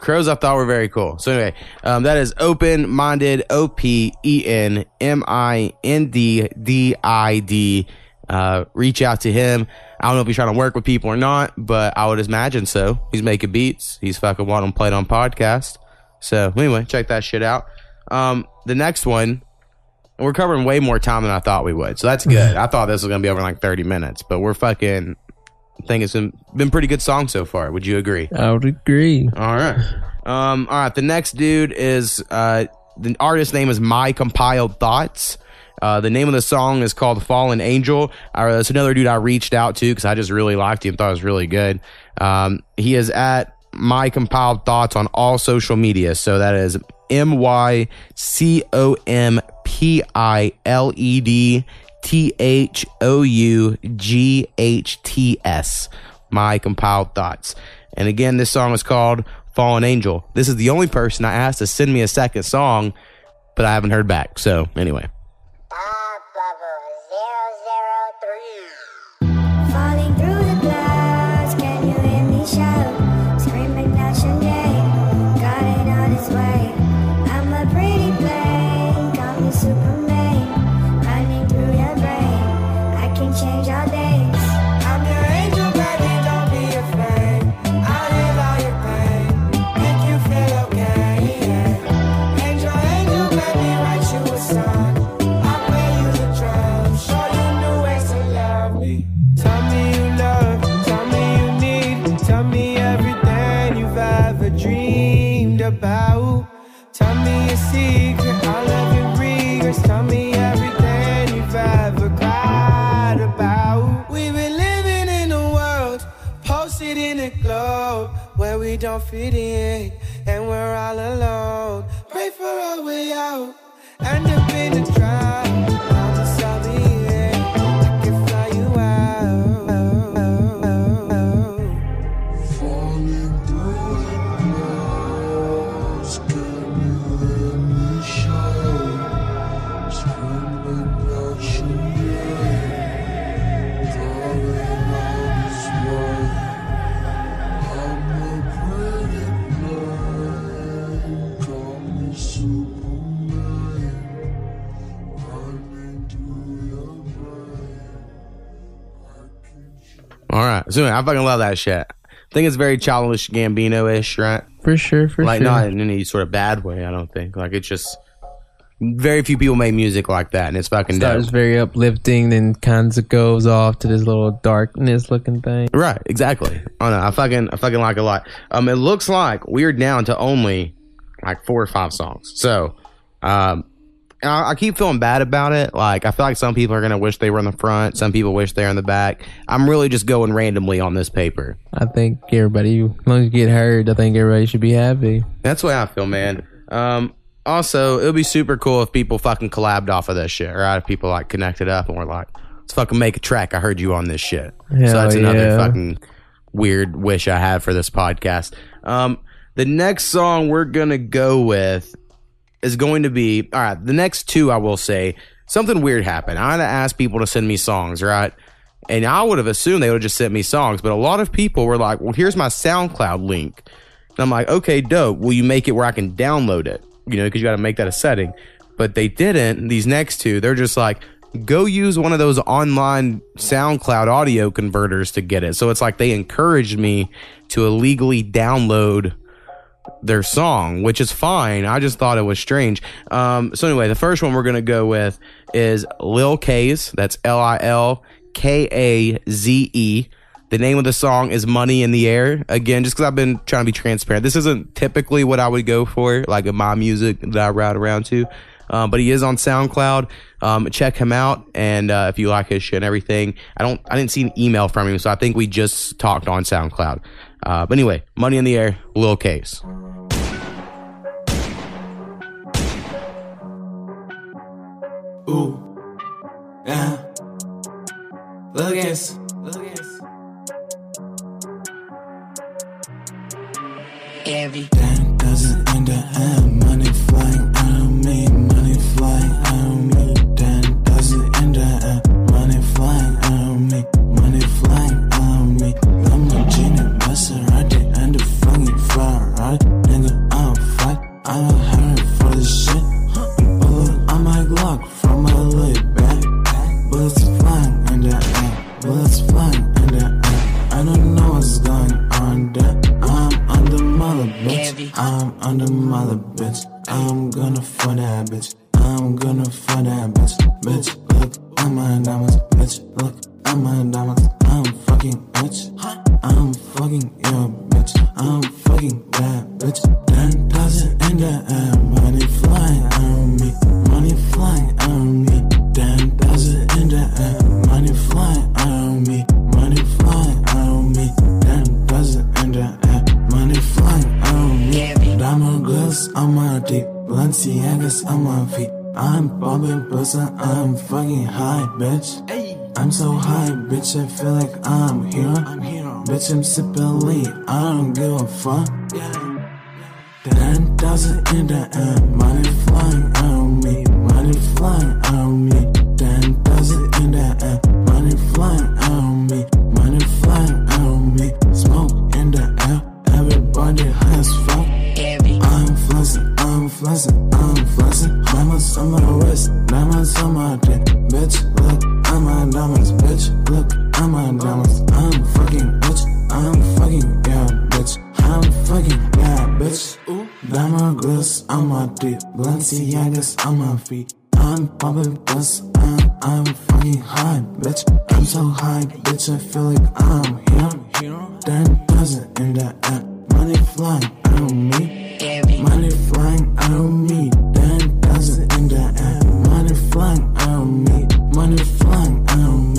Crows I thought were very cool. So anyway, um, that is Open Mind Did. O P E N M I N D D I D. Uh, reach out to him. I don't know if he's trying to work with people or not, but I would imagine so. He's making beats. He's fucking wanting played on podcast. So anyway, check that shit out. Um, the next one, we're covering way more time than I thought we would. So that's good. I thought this was gonna be over in like 30 minutes, but we're fucking. Think it's been been pretty good song so far. Would you agree? I would agree. All right. Um, all right. The next dude is uh, the artist name is My Compiled Thoughts. Uh, the name of the song is called Fallen Angel. Uh, that's another dude I reached out to because I just really liked him, thought it was really good. Um, he is at My Compiled Thoughts on all social media. So that is M Y C O M P I L E D T H O U G H T S. My compiled thoughts. And again, this song is called Fallen Angel. This is the only person I asked to send me a second song, but I haven't heard back. So, anyway. Don't fit in and we're all alone. Pray for a way out, right. So, I fucking love that shit. I think it's very childish Gambino ish, right? For sure, for sure. like, sure. not in any sort of bad way, I don't think. Like, it's just. Very few people make music like that, and it's fucking dope. Starts very uplifting, then kind of goes off to this little darkness looking thing. Right, exactly. I know. I fucking, I fucking like it a lot. Um, it looks like we're down to only like four or five songs. So, um, I, I keep feeling bad about it. Like, I feel like some people are gonna wish they were in the front. Some people wish they're in the back. I'm really just going randomly on this paper. I think everybody, as long as you get heard, I think everybody should be happy. That's the way I feel, man. Um, also, it would be super cool if people fucking collabed off of this shit, right? If people like connected up and were like, let's fucking make a track. I heard you on this shit. so that's another yeah. fucking weird wish I have for this podcast. Um, the next song we're gonna go with is going to be all right. The next two, I will say, something weird happened. I had to ask people to send me songs, right? And I would have assumed they would have just sent me songs, but a lot of people were like, "Well, here's my SoundCloud link." And I'm like, "Okay, dope. Will you make it where I can download it?" You know, because you got to make that a setting. But they didn't. These next two, they're just like, "Go use one of those online SoundCloud audio converters to get it." So it's like they encouraged me to illegally download their song, which is fine. I just thought it was strange. Um, so anyway, the first one we're gonna go with is Lil Kaze. That's L I L K A Z E. The name of the song is Money in the Air. Again, just because I've been trying to be transparent. This isn't typically what I would go for, like my music that I route around to. Um, but he is on SoundCloud. Um, check him out, and uh, if you like his shit and everything, I don't, I didn't see an email from him, so I think we just talked on SoundCloud. Uh, but anyway, Money in the Air, Lil Kaze. Ooh, yeah. Look at this. Look at this. Every ten doesn't end the end. Money flying I don't hurt for this shit. Bullet on my Glock from my leg back. Bullets flying in the air. Bullets flying in the air. I don't know what's going on there. I'm under the mother bitch. I'm under the mother bitch. I'm gonna find that bitch. I'm gonna find that bitch. Bitch, look on my diamonds. Bitch, look I'm my diamonds. I'm fucking bitch. I'm fucking your bitch. I'm fucking that bitch. Ten thousand in the air, money flying on me. Money flying on me. Ten thousand in the air, money flying on me. Money flying on me. Ten thousand in the air, money flying on me. Diamond gloves on my dick, Balenciagas on my feet. A. I'm popping pussy, I'm fucking high, bitch. I'm so high, bitch, I feel like I'm here. I'm here. Bitch, I'm sipping lean, I don't give a fuck. Yeah. Ten thousand in the air, money flying on me, money flying on me. Ten thousand in the air, money flying on me, money flying on me. Smoke in the air, everybody has fuck. I'm flexing, I'm flexing, I'm flexing. Diamonds on my wrist, diamonds on my dick. Bitch, look, I'm my diamonds. Bitch, look, I'm my diamonds. I'm a fucking bitch, I'm a fucking yeah, bitch. I'm fucking yeah, bitch. Diamond gloves on my dick, Balenciagas on my feet. I'm popping bus, I'm, I'm fucking high, bitch. I'm so high, bitch. I feel like I'm here. Ten thousand in the air, money flying on me. Money flying on me. Ten thousand in the air, money flying on me. Money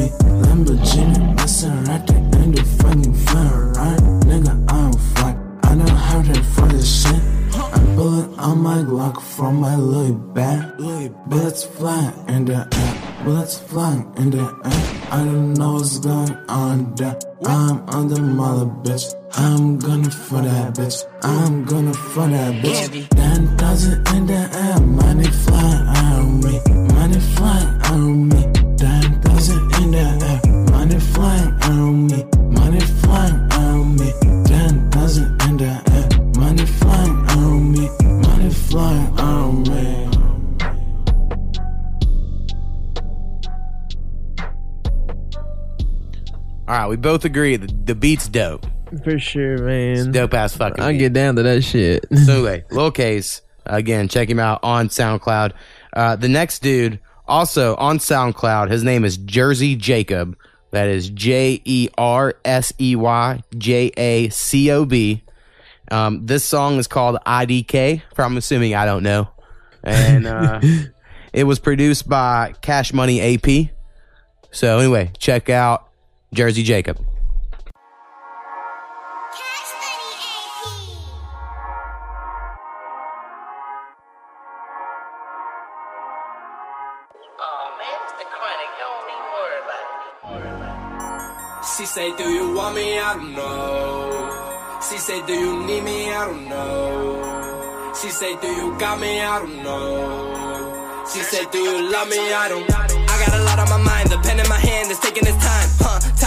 me. Lamborghini, Maserati, and the fucking Ferrari. Nigga, I'm fly. I know how to for this shit. I'm pulling on my Glock from my Louis bag. Bullets flying in the air. Bullets flying in the air. I don't know what's going on there. I'm on the mother bitch. I'm gonna for that bitch. I'm gonna for that bitch. Ten thousand in the air. Money flying on me. Money flying on me. Flying on me. Money flying on me. Ten thousand in the air. Money flying on me. Money flying on me. All right, we both agree that the beat's dope. For sure, man. Dope ass fucking. I beat. get down to that shit. Sule, Lil Kaze. Again, check him out on SoundCloud. Uh, the next dude, also on SoundCloud, his name is Jersey Jacob. That is J E R S E Y J A C O B. Um, this song is called IDK, I'm assuming I don't know, and uh, it was produced by Cash Money AP. So anyway, check out Jersey Jacob. She say, Do you want me? I don't know. She say, Do you need me? I don't know. She say, Do you got me? I don't know. She say, Do you love me? I don't. I got a lot on my mind. The pen in my hand is taking its time.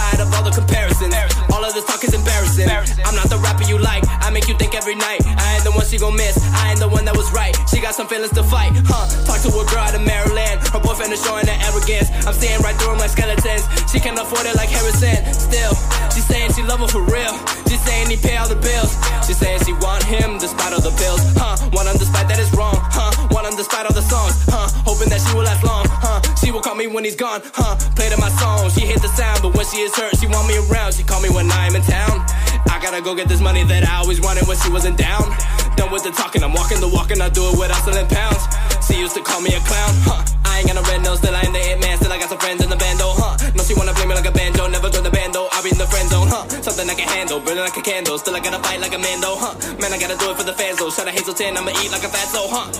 Tired of all the comparisons. All of this talk is embarrassing. I'm not the rapper you like. I make you think every night. I ain't the one she gon' miss. I ain't the one that was right. She got some feelings to fight. Huh? Talk to a girl out of Maryland. Her boyfriend is showing that arrogance. I'm seeing right through 'em like skeletons. She can afford it like Harrison. Still, she saying she love him for real. She saying he pay all the bills. She saying she want him despite all the bills. Huh? Want him despite that is wrong. Huh? Want him despite all the songs. Huh? Hoping that she will last long. Huh? She will call me when he's gone. Huh? Play to my song. She hate the sound, but when she is hurt, she want me around. She call me when I'm in town. I gotta go get this money that I always wanted when she wasn't down. Done with the talking, I'm walking the walk and I do it without selling pounds. She used to call me a clown, huh? I ain't got no red nose, still I ain't the it man, still I got some friends in the band, oh, huh? No, she wanna play me like a banjo, never join the band, though. I be in the friend zone, huh? Something I can handle, burning like a candle, still I gotta fight like a man, though, huh? Man, I gotta do it for the fans, though. Shout out Hazelton, I'ma eat like a fatso, huh?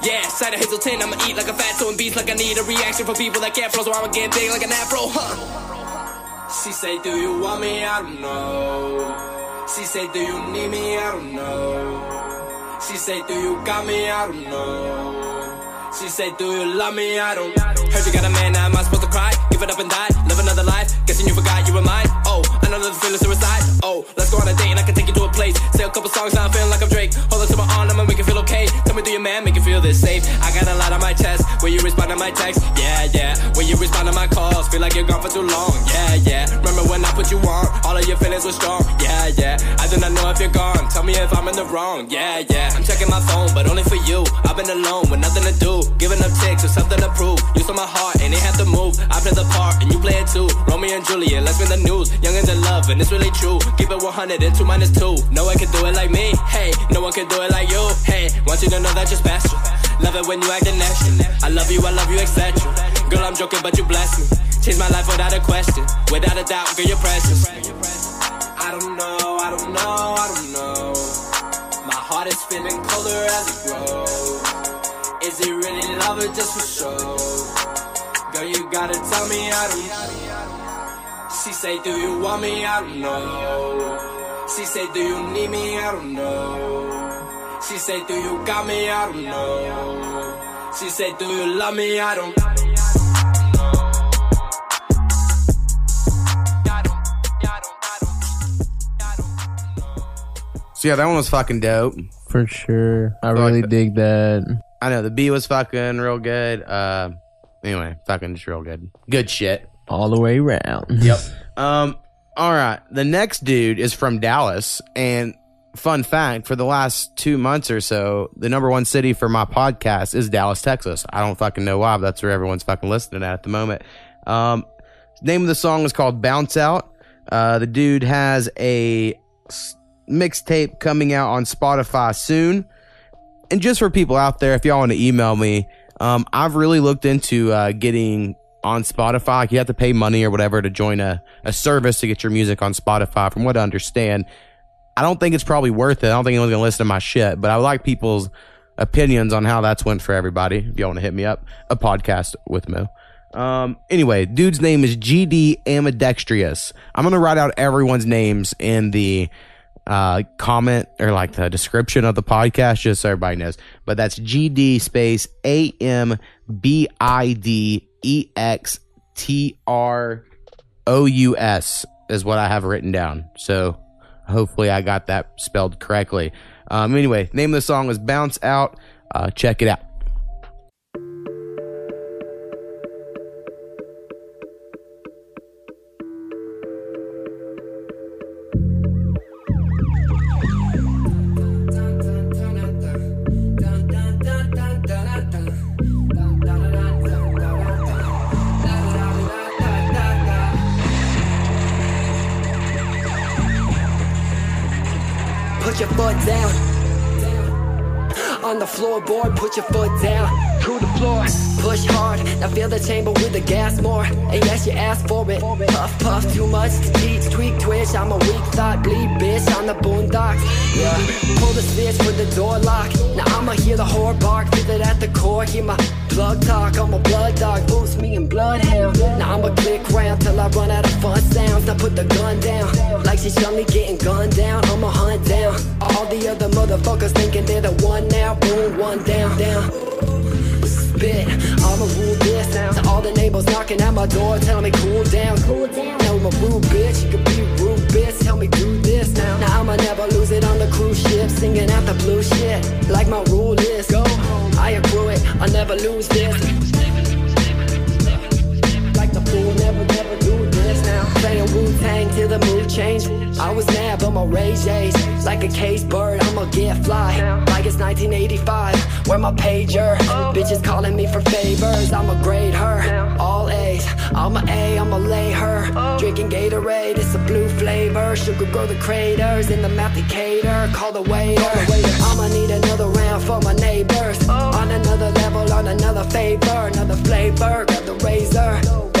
Yeah, side of Hazelton, I'ma eat like a fatso and beats like I need a reaction from people that can't froze, or I'ma get big like an afro, huh? She say, Do you want me? I don't know. She say, Do you need me? I don't know. She say, Do you got me? I don't know. She say, Do you love me? I don't. Heard you got a man, now am I supposed to cry? Give it up and die, live another life. Guessing you forgot you were mine. Oh, I know the feelings suicide. Oh, let's go on a date and I can take you to a place. Say a couple songs, now I'm feeling like I'm Drake. Hold on to my arm, I'ma make it feel okay. Tell me, do you man, make you this safe. I got a lot on my chest. When you respond to my text, yeah, yeah. When you respond to my calls, feel like you're gone for too long, yeah, yeah. Remember when I put you on? All of your feelings were strong, yeah, yeah. I do not know if you're gone. Tell me if I'm in the wrong, yeah, yeah. I'm checking my phone, but only for you. I've been alone with nothing to do. Giving up ticks with something to prove. You saw my heart and it had to move. I play the part and you play it too. Romeo and Juliet, let's win the news. Youngins in love, and it's really true. Keep it 100 and 2 minus 2. No one can do it like me, hey. No one can do it like you, hey. Want you to know that you're special. Love it when you acting extra. I love you, I love you, etc. Girl, I'm joking, but you bless me. Change my life without a question. Without a doubt, girl, you're precious. I don't know, I don't know, I don't know. My heart is feeling colder as it grows. Is it really love or just for show? Girl, you gotta tell me, I don't know. She say, Do you want me? I don't know. She say, Do you need me? I don't know. She say, Do you got me? I don't know. She say, Do you love me? I don't So yeah, that one was fucking dope. For sure. I I like really dig that. I know the beat was fucking real good. Uh, anyway, fucking just real good. Good shit. All the way around. Yep. Um. All right. The next dude is from Dallas, and fun fact: for the last two months or so, the number one city for my podcast is Dallas, Texas. I don't fucking know why, but that's where everyone's fucking listening at at the moment. Um, name of the song is called "Bounce Out." Uh, the dude has a mixtape coming out on Spotify soon. And just for people out there, if y'all want to email me, um, I've really looked into uh, getting on Spotify. You have to pay money or whatever to join a, a service to get your music on Spotify. From what I understand, I don't think it's probably worth it. I don't think anyone's gonna listen to my shit, but I like people's opinions on how that's went for everybody. If y'all want to hit me up, a podcast with Mo. Um, anyway, dude's name is GD Ambidextrous. I'm gonna write out everyone's names in the uh comment or like the description of the podcast just so everybody knows. But that's GD space A M B I D E X T R O U S is what I have written down. So hopefully I got that spelled correctly. Um anyway, name of the song is Bounce Out. Uh check it out. Put your foot down. On the floorboard, put your foot down. To the floor, push hard. Now fill the chamber with the gas more. And yes, you asked for it. Puff, puff, too much to teach. Tweak, twitch. I'm a weak thought, bleed, bitch. On the boondocks. Yeah. Pull the switch for the door lock. Now I'ma hear the whore bark. Feel it at the core. Hear my plug talk. I'm a blood dog. Boost me in bloodhound. Now I'ma click round till I run out of fun sounds. Now put the gun down. Like she's suddenly getting gunned down. I'ma hunt down. All the other motherfuckers thinking they're the one now. Boom, one down, down. Spit, I'ma rule this now. To all the neighbors knocking at my door, telling me cool down, cool down. Now I'm a rude bitch, you can be rude bitch. Tell me do this now. Now I'ma never lose it on the cruise ship, singing out the blue shit. Like my rule is, go home. I accrue it, I never lose this. Like the fool, never, never now. Playing Wu Tang till the mood change. I was mad, but my rage age. Like a caged bird, I'ma get fly. Like it's 1985, where my pager. Bitches calling me for favors, I'ma grade her. All A's, I'm a A, I'ma lay her. Drinking Gatorade, it's a blue flavor. Sugar grow the craters in the masticator. Call the waiter. I'ma need another round for my neighbors. On another level, on another favor, another flavor. Got the razor.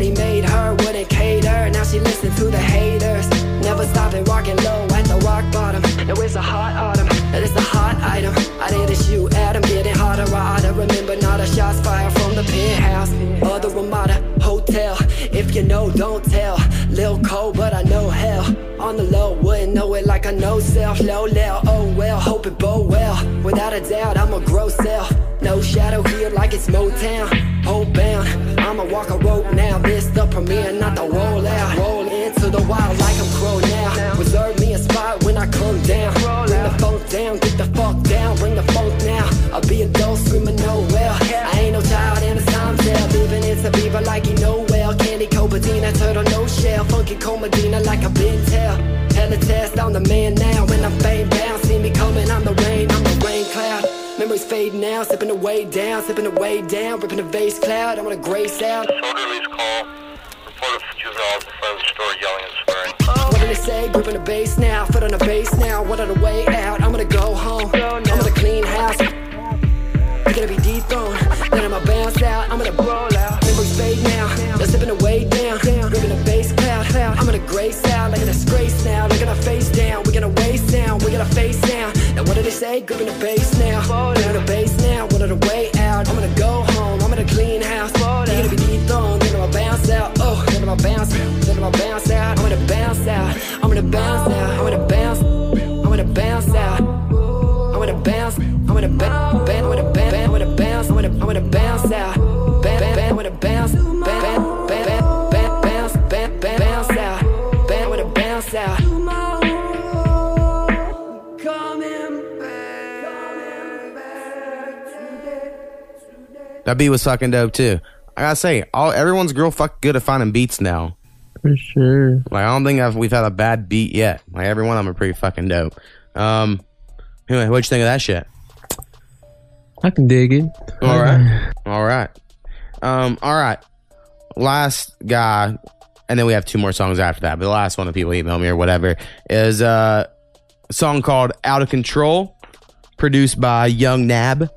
Said he made her, wouldn't cater. Now she listen to the haters. Never stopping rocking low at the rock bottom. Now it's a hot autumn, and it's a hot item. I didn't shoot at him, getting hotter. I oughta remember not a shots fired from the penthouse. Other Ramada Hotel. If you know, don't tell. Lil cold, but I know hell. On the low, wouldn't know it like I know self. Low level, oh well, hope it bow well. Without a doubt, I'm a gross self. No shadow here like it's Motown. Hope bound, I'ma walk a rope now. This the premiere, not the rollout. Roll in head the wild like I'm crow now. Reserve me a spot when I come down. Bring the phone down, get the fuck down, bring the phone now. I'll be a dope screaming no well. I ain't no child and it's time tell. Living it's a beaver like you know well. Candy Cobadina, turtle no shell. Funky Comadina like a bin tail. Hella test, I'm the man now. When I'm fame bound, see me coming, I'm the rain, I'm the rain cloud. Memories fade now, sipping the way down, sipping the way down, ripping the vase cloud. I'm on a gray sound. Orderly's call. Report of juveniles inside the store yelling and swearing. What do they say? Gripping the bass now, foot on the bass now. What on the way out? I'm gonna go home. I'm gonna clean house. I'm gonna be dethroned. Then I'ma bounce out. I'm gonna roll out. Memories fade now. They're slipping the way down. Gripping the bass cloud. I'm gonna grace out like a disgrace now. They're gonna face down. We're gonna waste sound. We're gonna face down. Now what do they say? Gripping the bass now. Gripping the bass now. What on the That beat was fucking dope too. I gotta say, all everyone's girl fuck good at finding beats now. For sure. Like I don't think I've, we've had a bad beat yet. Like every one of them are pretty fucking dope. Um, anyway, what'd you think of that shit? I can dig it. All right, all right, um, all right. Last guy, and then we have two more songs after that. But the last one, that people email me or whatever, is uh, a song called "Out of Control," produced by Young Nab.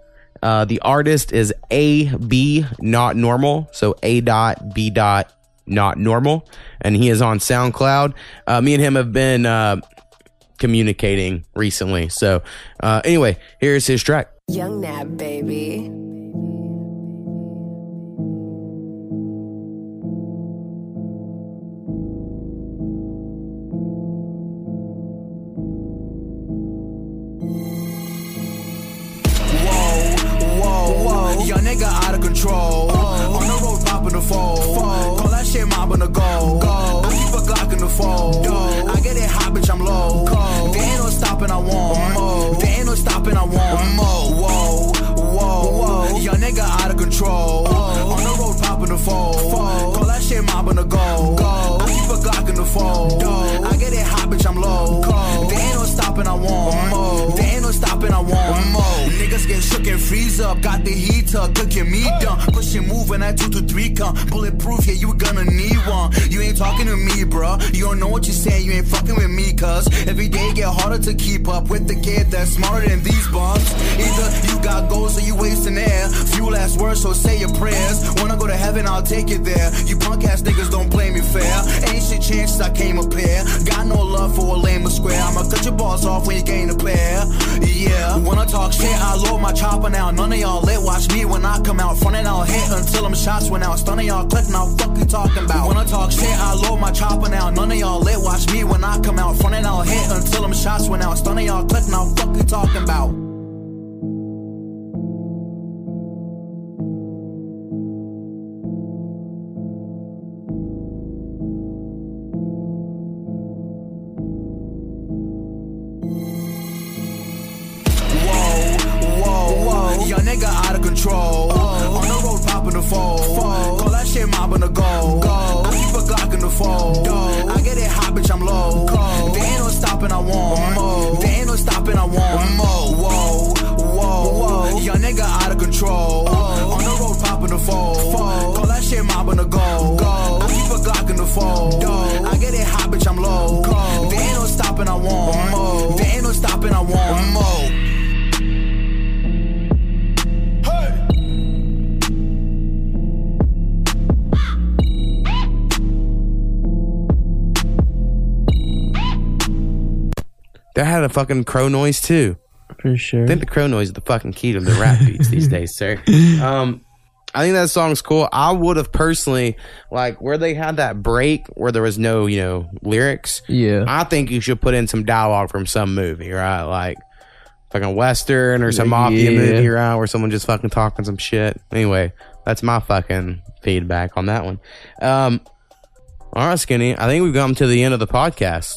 Uh, the artist is A B Not Normal, so A dot B dot Not Normal, and he is on SoundCloud. Uh, me and him have been uh, communicating recently. So uh, anyway, here's his track. Young Nab, baby. Control. On the road, popping the fold. Call that shit mob on the go. I keep a Glock in the fold. I get it hot, bitch, I'm low. There ain't no stopping, I want. more. There ain't no stopping, I want. more. Whoa, whoa, whoa, young nigga out of control. On the road, popping the fold. Call that shit mob on the go. I keep a Glock in the fold. I get it hot, bitch, I'm low. There ain't no stopping, I want. There freeze up. Got the heat up, cooking me done. Pushing, moving at two to three come. Bulletproof, yeah, you gonna need one. You ain't talking to me, bruh. You don't know what you're saying, you ain't fucking with me, cuz. Every day get harder to keep up with the kid that's smarter than these bums. Either you got goals or you wasting air. Few last words, so say your prayers. Wanna go to heaven, I'll take you there. You punk ass niggas don't play me fair. Ain't shit chances I came up here. Got no love for a lame or square. I'ma cut your balls off when you gain a pair. Yeah, wanna talk shit, I load my chopper now. None of y'all lit, watch me when I come out. Front and I'll hit until them shots went out. Stun y'all click, now fuck you talking about. When I talk shit, I load my chopper now. None of y'all lit, watch me when I come out. Front and I'll hit until them shots went out. Stun y'all click, now fuck you talking about. The go. I keep a Glock in the fold. I get it hot, bitch, I'm low. There ain't no stopping, I want. more. There ain't no stopping, I want. more. Whoa, whoa, whoa, young nigga out of control. On the road, popping the fold. Call that shit mob on the go. I keep a Glock in the fold. I get it hot, bitch, I'm low. There ain't no stopping, I want. more. There ain't no stopping, I want. That had a fucking crow noise too. For sure. I think the crow noise is the fucking key to the rap beats these days, sir. Um, I think that song's cool. I would have personally like where they had that break where there was no, you know, lyrics. Yeah. I think you should put in some dialogue from some movie, right? Like fucking western or some mafia Yeah. movie, right? Where someone just fucking talking some shit. Anyway, that's my fucking feedback on that one. Um, All right, Skinny. I think we've come to the end of the podcast.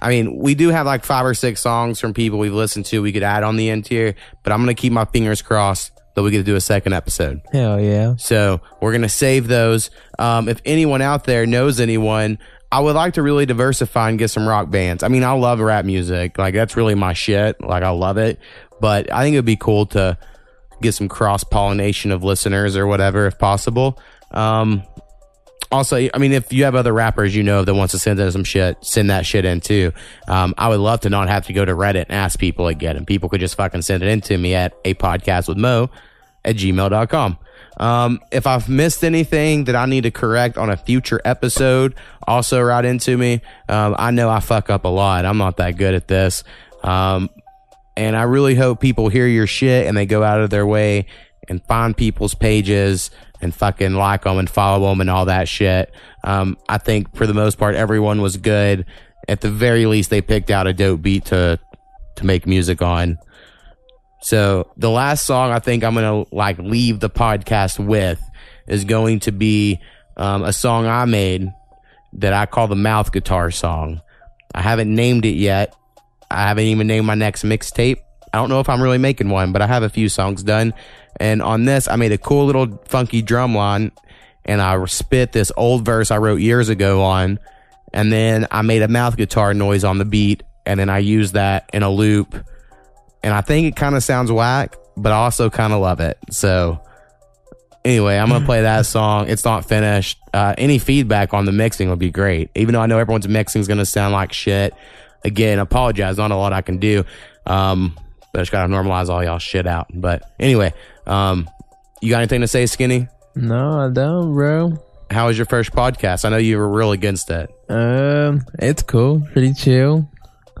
I mean, we do have like five or six songs from people we've listened to we could add on the end here, but I'm going to keep my fingers crossed that we get to do a second episode. Hell yeah. So we're going to save those. Um, if anyone out there knows anyone, I would like to really diversify and get some rock bands. I mean, I love rap music. Like, that's really my shit. Like, I love it. But I think it would be cool to get some cross pollination of listeners or whatever if possible. Um, also, I mean, if you have other rappers you know that wants to send in some shit, send that shit in too. Um, I would love to not have to go to Reddit and ask people again, and people could just fucking send it in to me at a podcast with Mo at gmail.com. Um, if I've missed anything that I need to correct on a future episode, also write into me. Um, I know I fuck up a lot. I'm not that good at this. Um, and I really hope people hear your shit and they go out of their way and find people's pages and fucking like them and follow them and all that shit. Um, I think for the most part, everyone was good. At the very least, they picked out a dope beat to to make music on. So the last song I think I'm gonna like leave the podcast with is going to be um, a song I made that I call the mouth guitar song. I haven't named it yet. I haven't even named my next mixtape. I don't know if I'm really making one, but I have a few songs done. And on this, I made a cool little funky drum line and I spit this old verse I wrote years ago on. And then I made a mouth guitar noise on the beat. And then I used that in a loop. And I think it kind of sounds whack, but I also kind of love it. So anyway, I'm going to play that song. It's not finished. Uh, any feedback on the mixing would be great. Even though I know everyone's mixing is going to sound like shit. Again, apologize. Not a lot I can do. Um, but I just got to normalize all y'all shit out. But anyway, um, you got anything to say, Skinny? No, I don't, bro. How was your first podcast? I know you were real against it. Um, it's cool, pretty chill.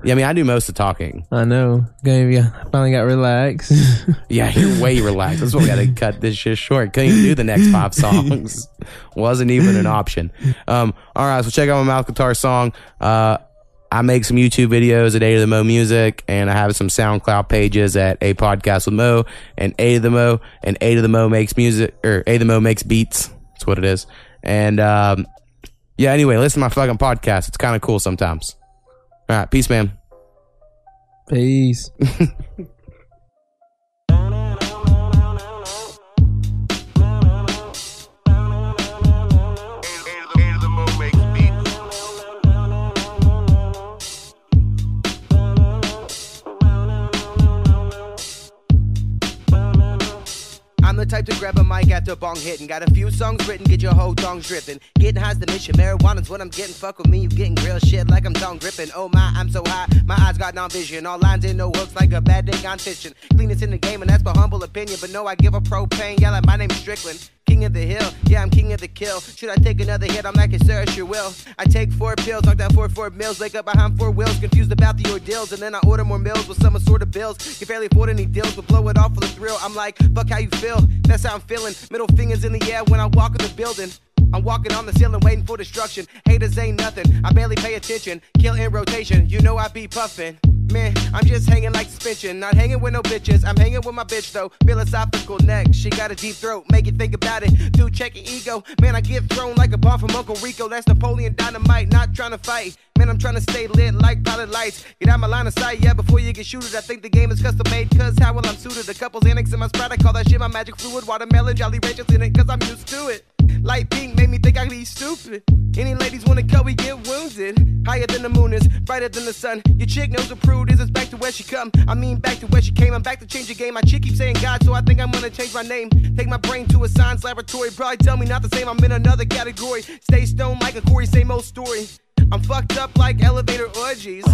Yeah, I mean, I do most of the talking. I know. Maybe I finally got relaxed. Yeah, you're way relaxed. That's why we got to cut this shit short. Couldn't even do the next five songs. Wasn't even an option. Um, all right, so check out my mouth guitar song. Uh, I make some YouTube videos at A to the Mo Music, and I have some SoundCloud pages at A Podcast with Mo and A to the Mo, and A to the Mo makes music or A to the Mo makes beats. That's what it is. And um, yeah, anyway, listen to my fucking podcast. It's kind of cool sometimes. All right, peace, man. Peace. a mic bong hitting. Got a few songs written, get your whole tongue dripping. Getting high's the mission, marijuana's what I'm getting. Fuck with me, you getting real shit like I'm tongue gripping. Oh my, I'm so high, my eyes got non vision. All lines in no hooks like a bad day gone fishing. Cleanest in the game, and that's my humble opinion. But no, I give a propane. Yeah, like my name is Strickland. King of the hill, yeah, I'm king of the kill. Should I take another hit? I'm like, sir, it's your will. I take four pills, knock out four four meals, wake up behind four wheels, confused about the ordeals, and then I order more meals with some sort of bills. Can barely afford any deals, but blow it off for the thrill. I'm like, fuck how you feel. That's how I'm feeling. Middle fingers in the air when I walk in the building. I'm walking on the ceiling waiting for destruction. Haters ain't nothing. I barely pay attention. Kill in rotation. You know I be puffin'. Man, I'm just hanging like suspension. Not hanging with no bitches. I'm hanging with my bitch though. Philosophical neck. She got a deep throat. Make you think about it. Dude, check your ego. Man, I get thrown like a bomb from Uncle Rico. That's Napoleon Dynamite. Not trying to fight. Man, I'm trying to stay lit like pilot lights. Get out my line of sight, yeah, before you get shooted. I think the game is custom made, cause how well I'm suited. A couple's annex in my sprite, I call that shit my magic fluid. Watermelon, Jolly Ranchers in it, cause I'm used to it. Light pink made me think I could be stupid. Any ladies wanna cut, we get wounded. Higher than the moon is, brighter than the sun. Your chick knows a prude is, it's back to where she come. I mean, back to where she came. I'm back to change the game. My chick keeps saying God, so I think I'm gonna change my name. Take my brain to a science laboratory. Probably tell me not the same, I'm in another category. Stay stoned like a Corey, same old story. I'm fucked up like elevator orgies.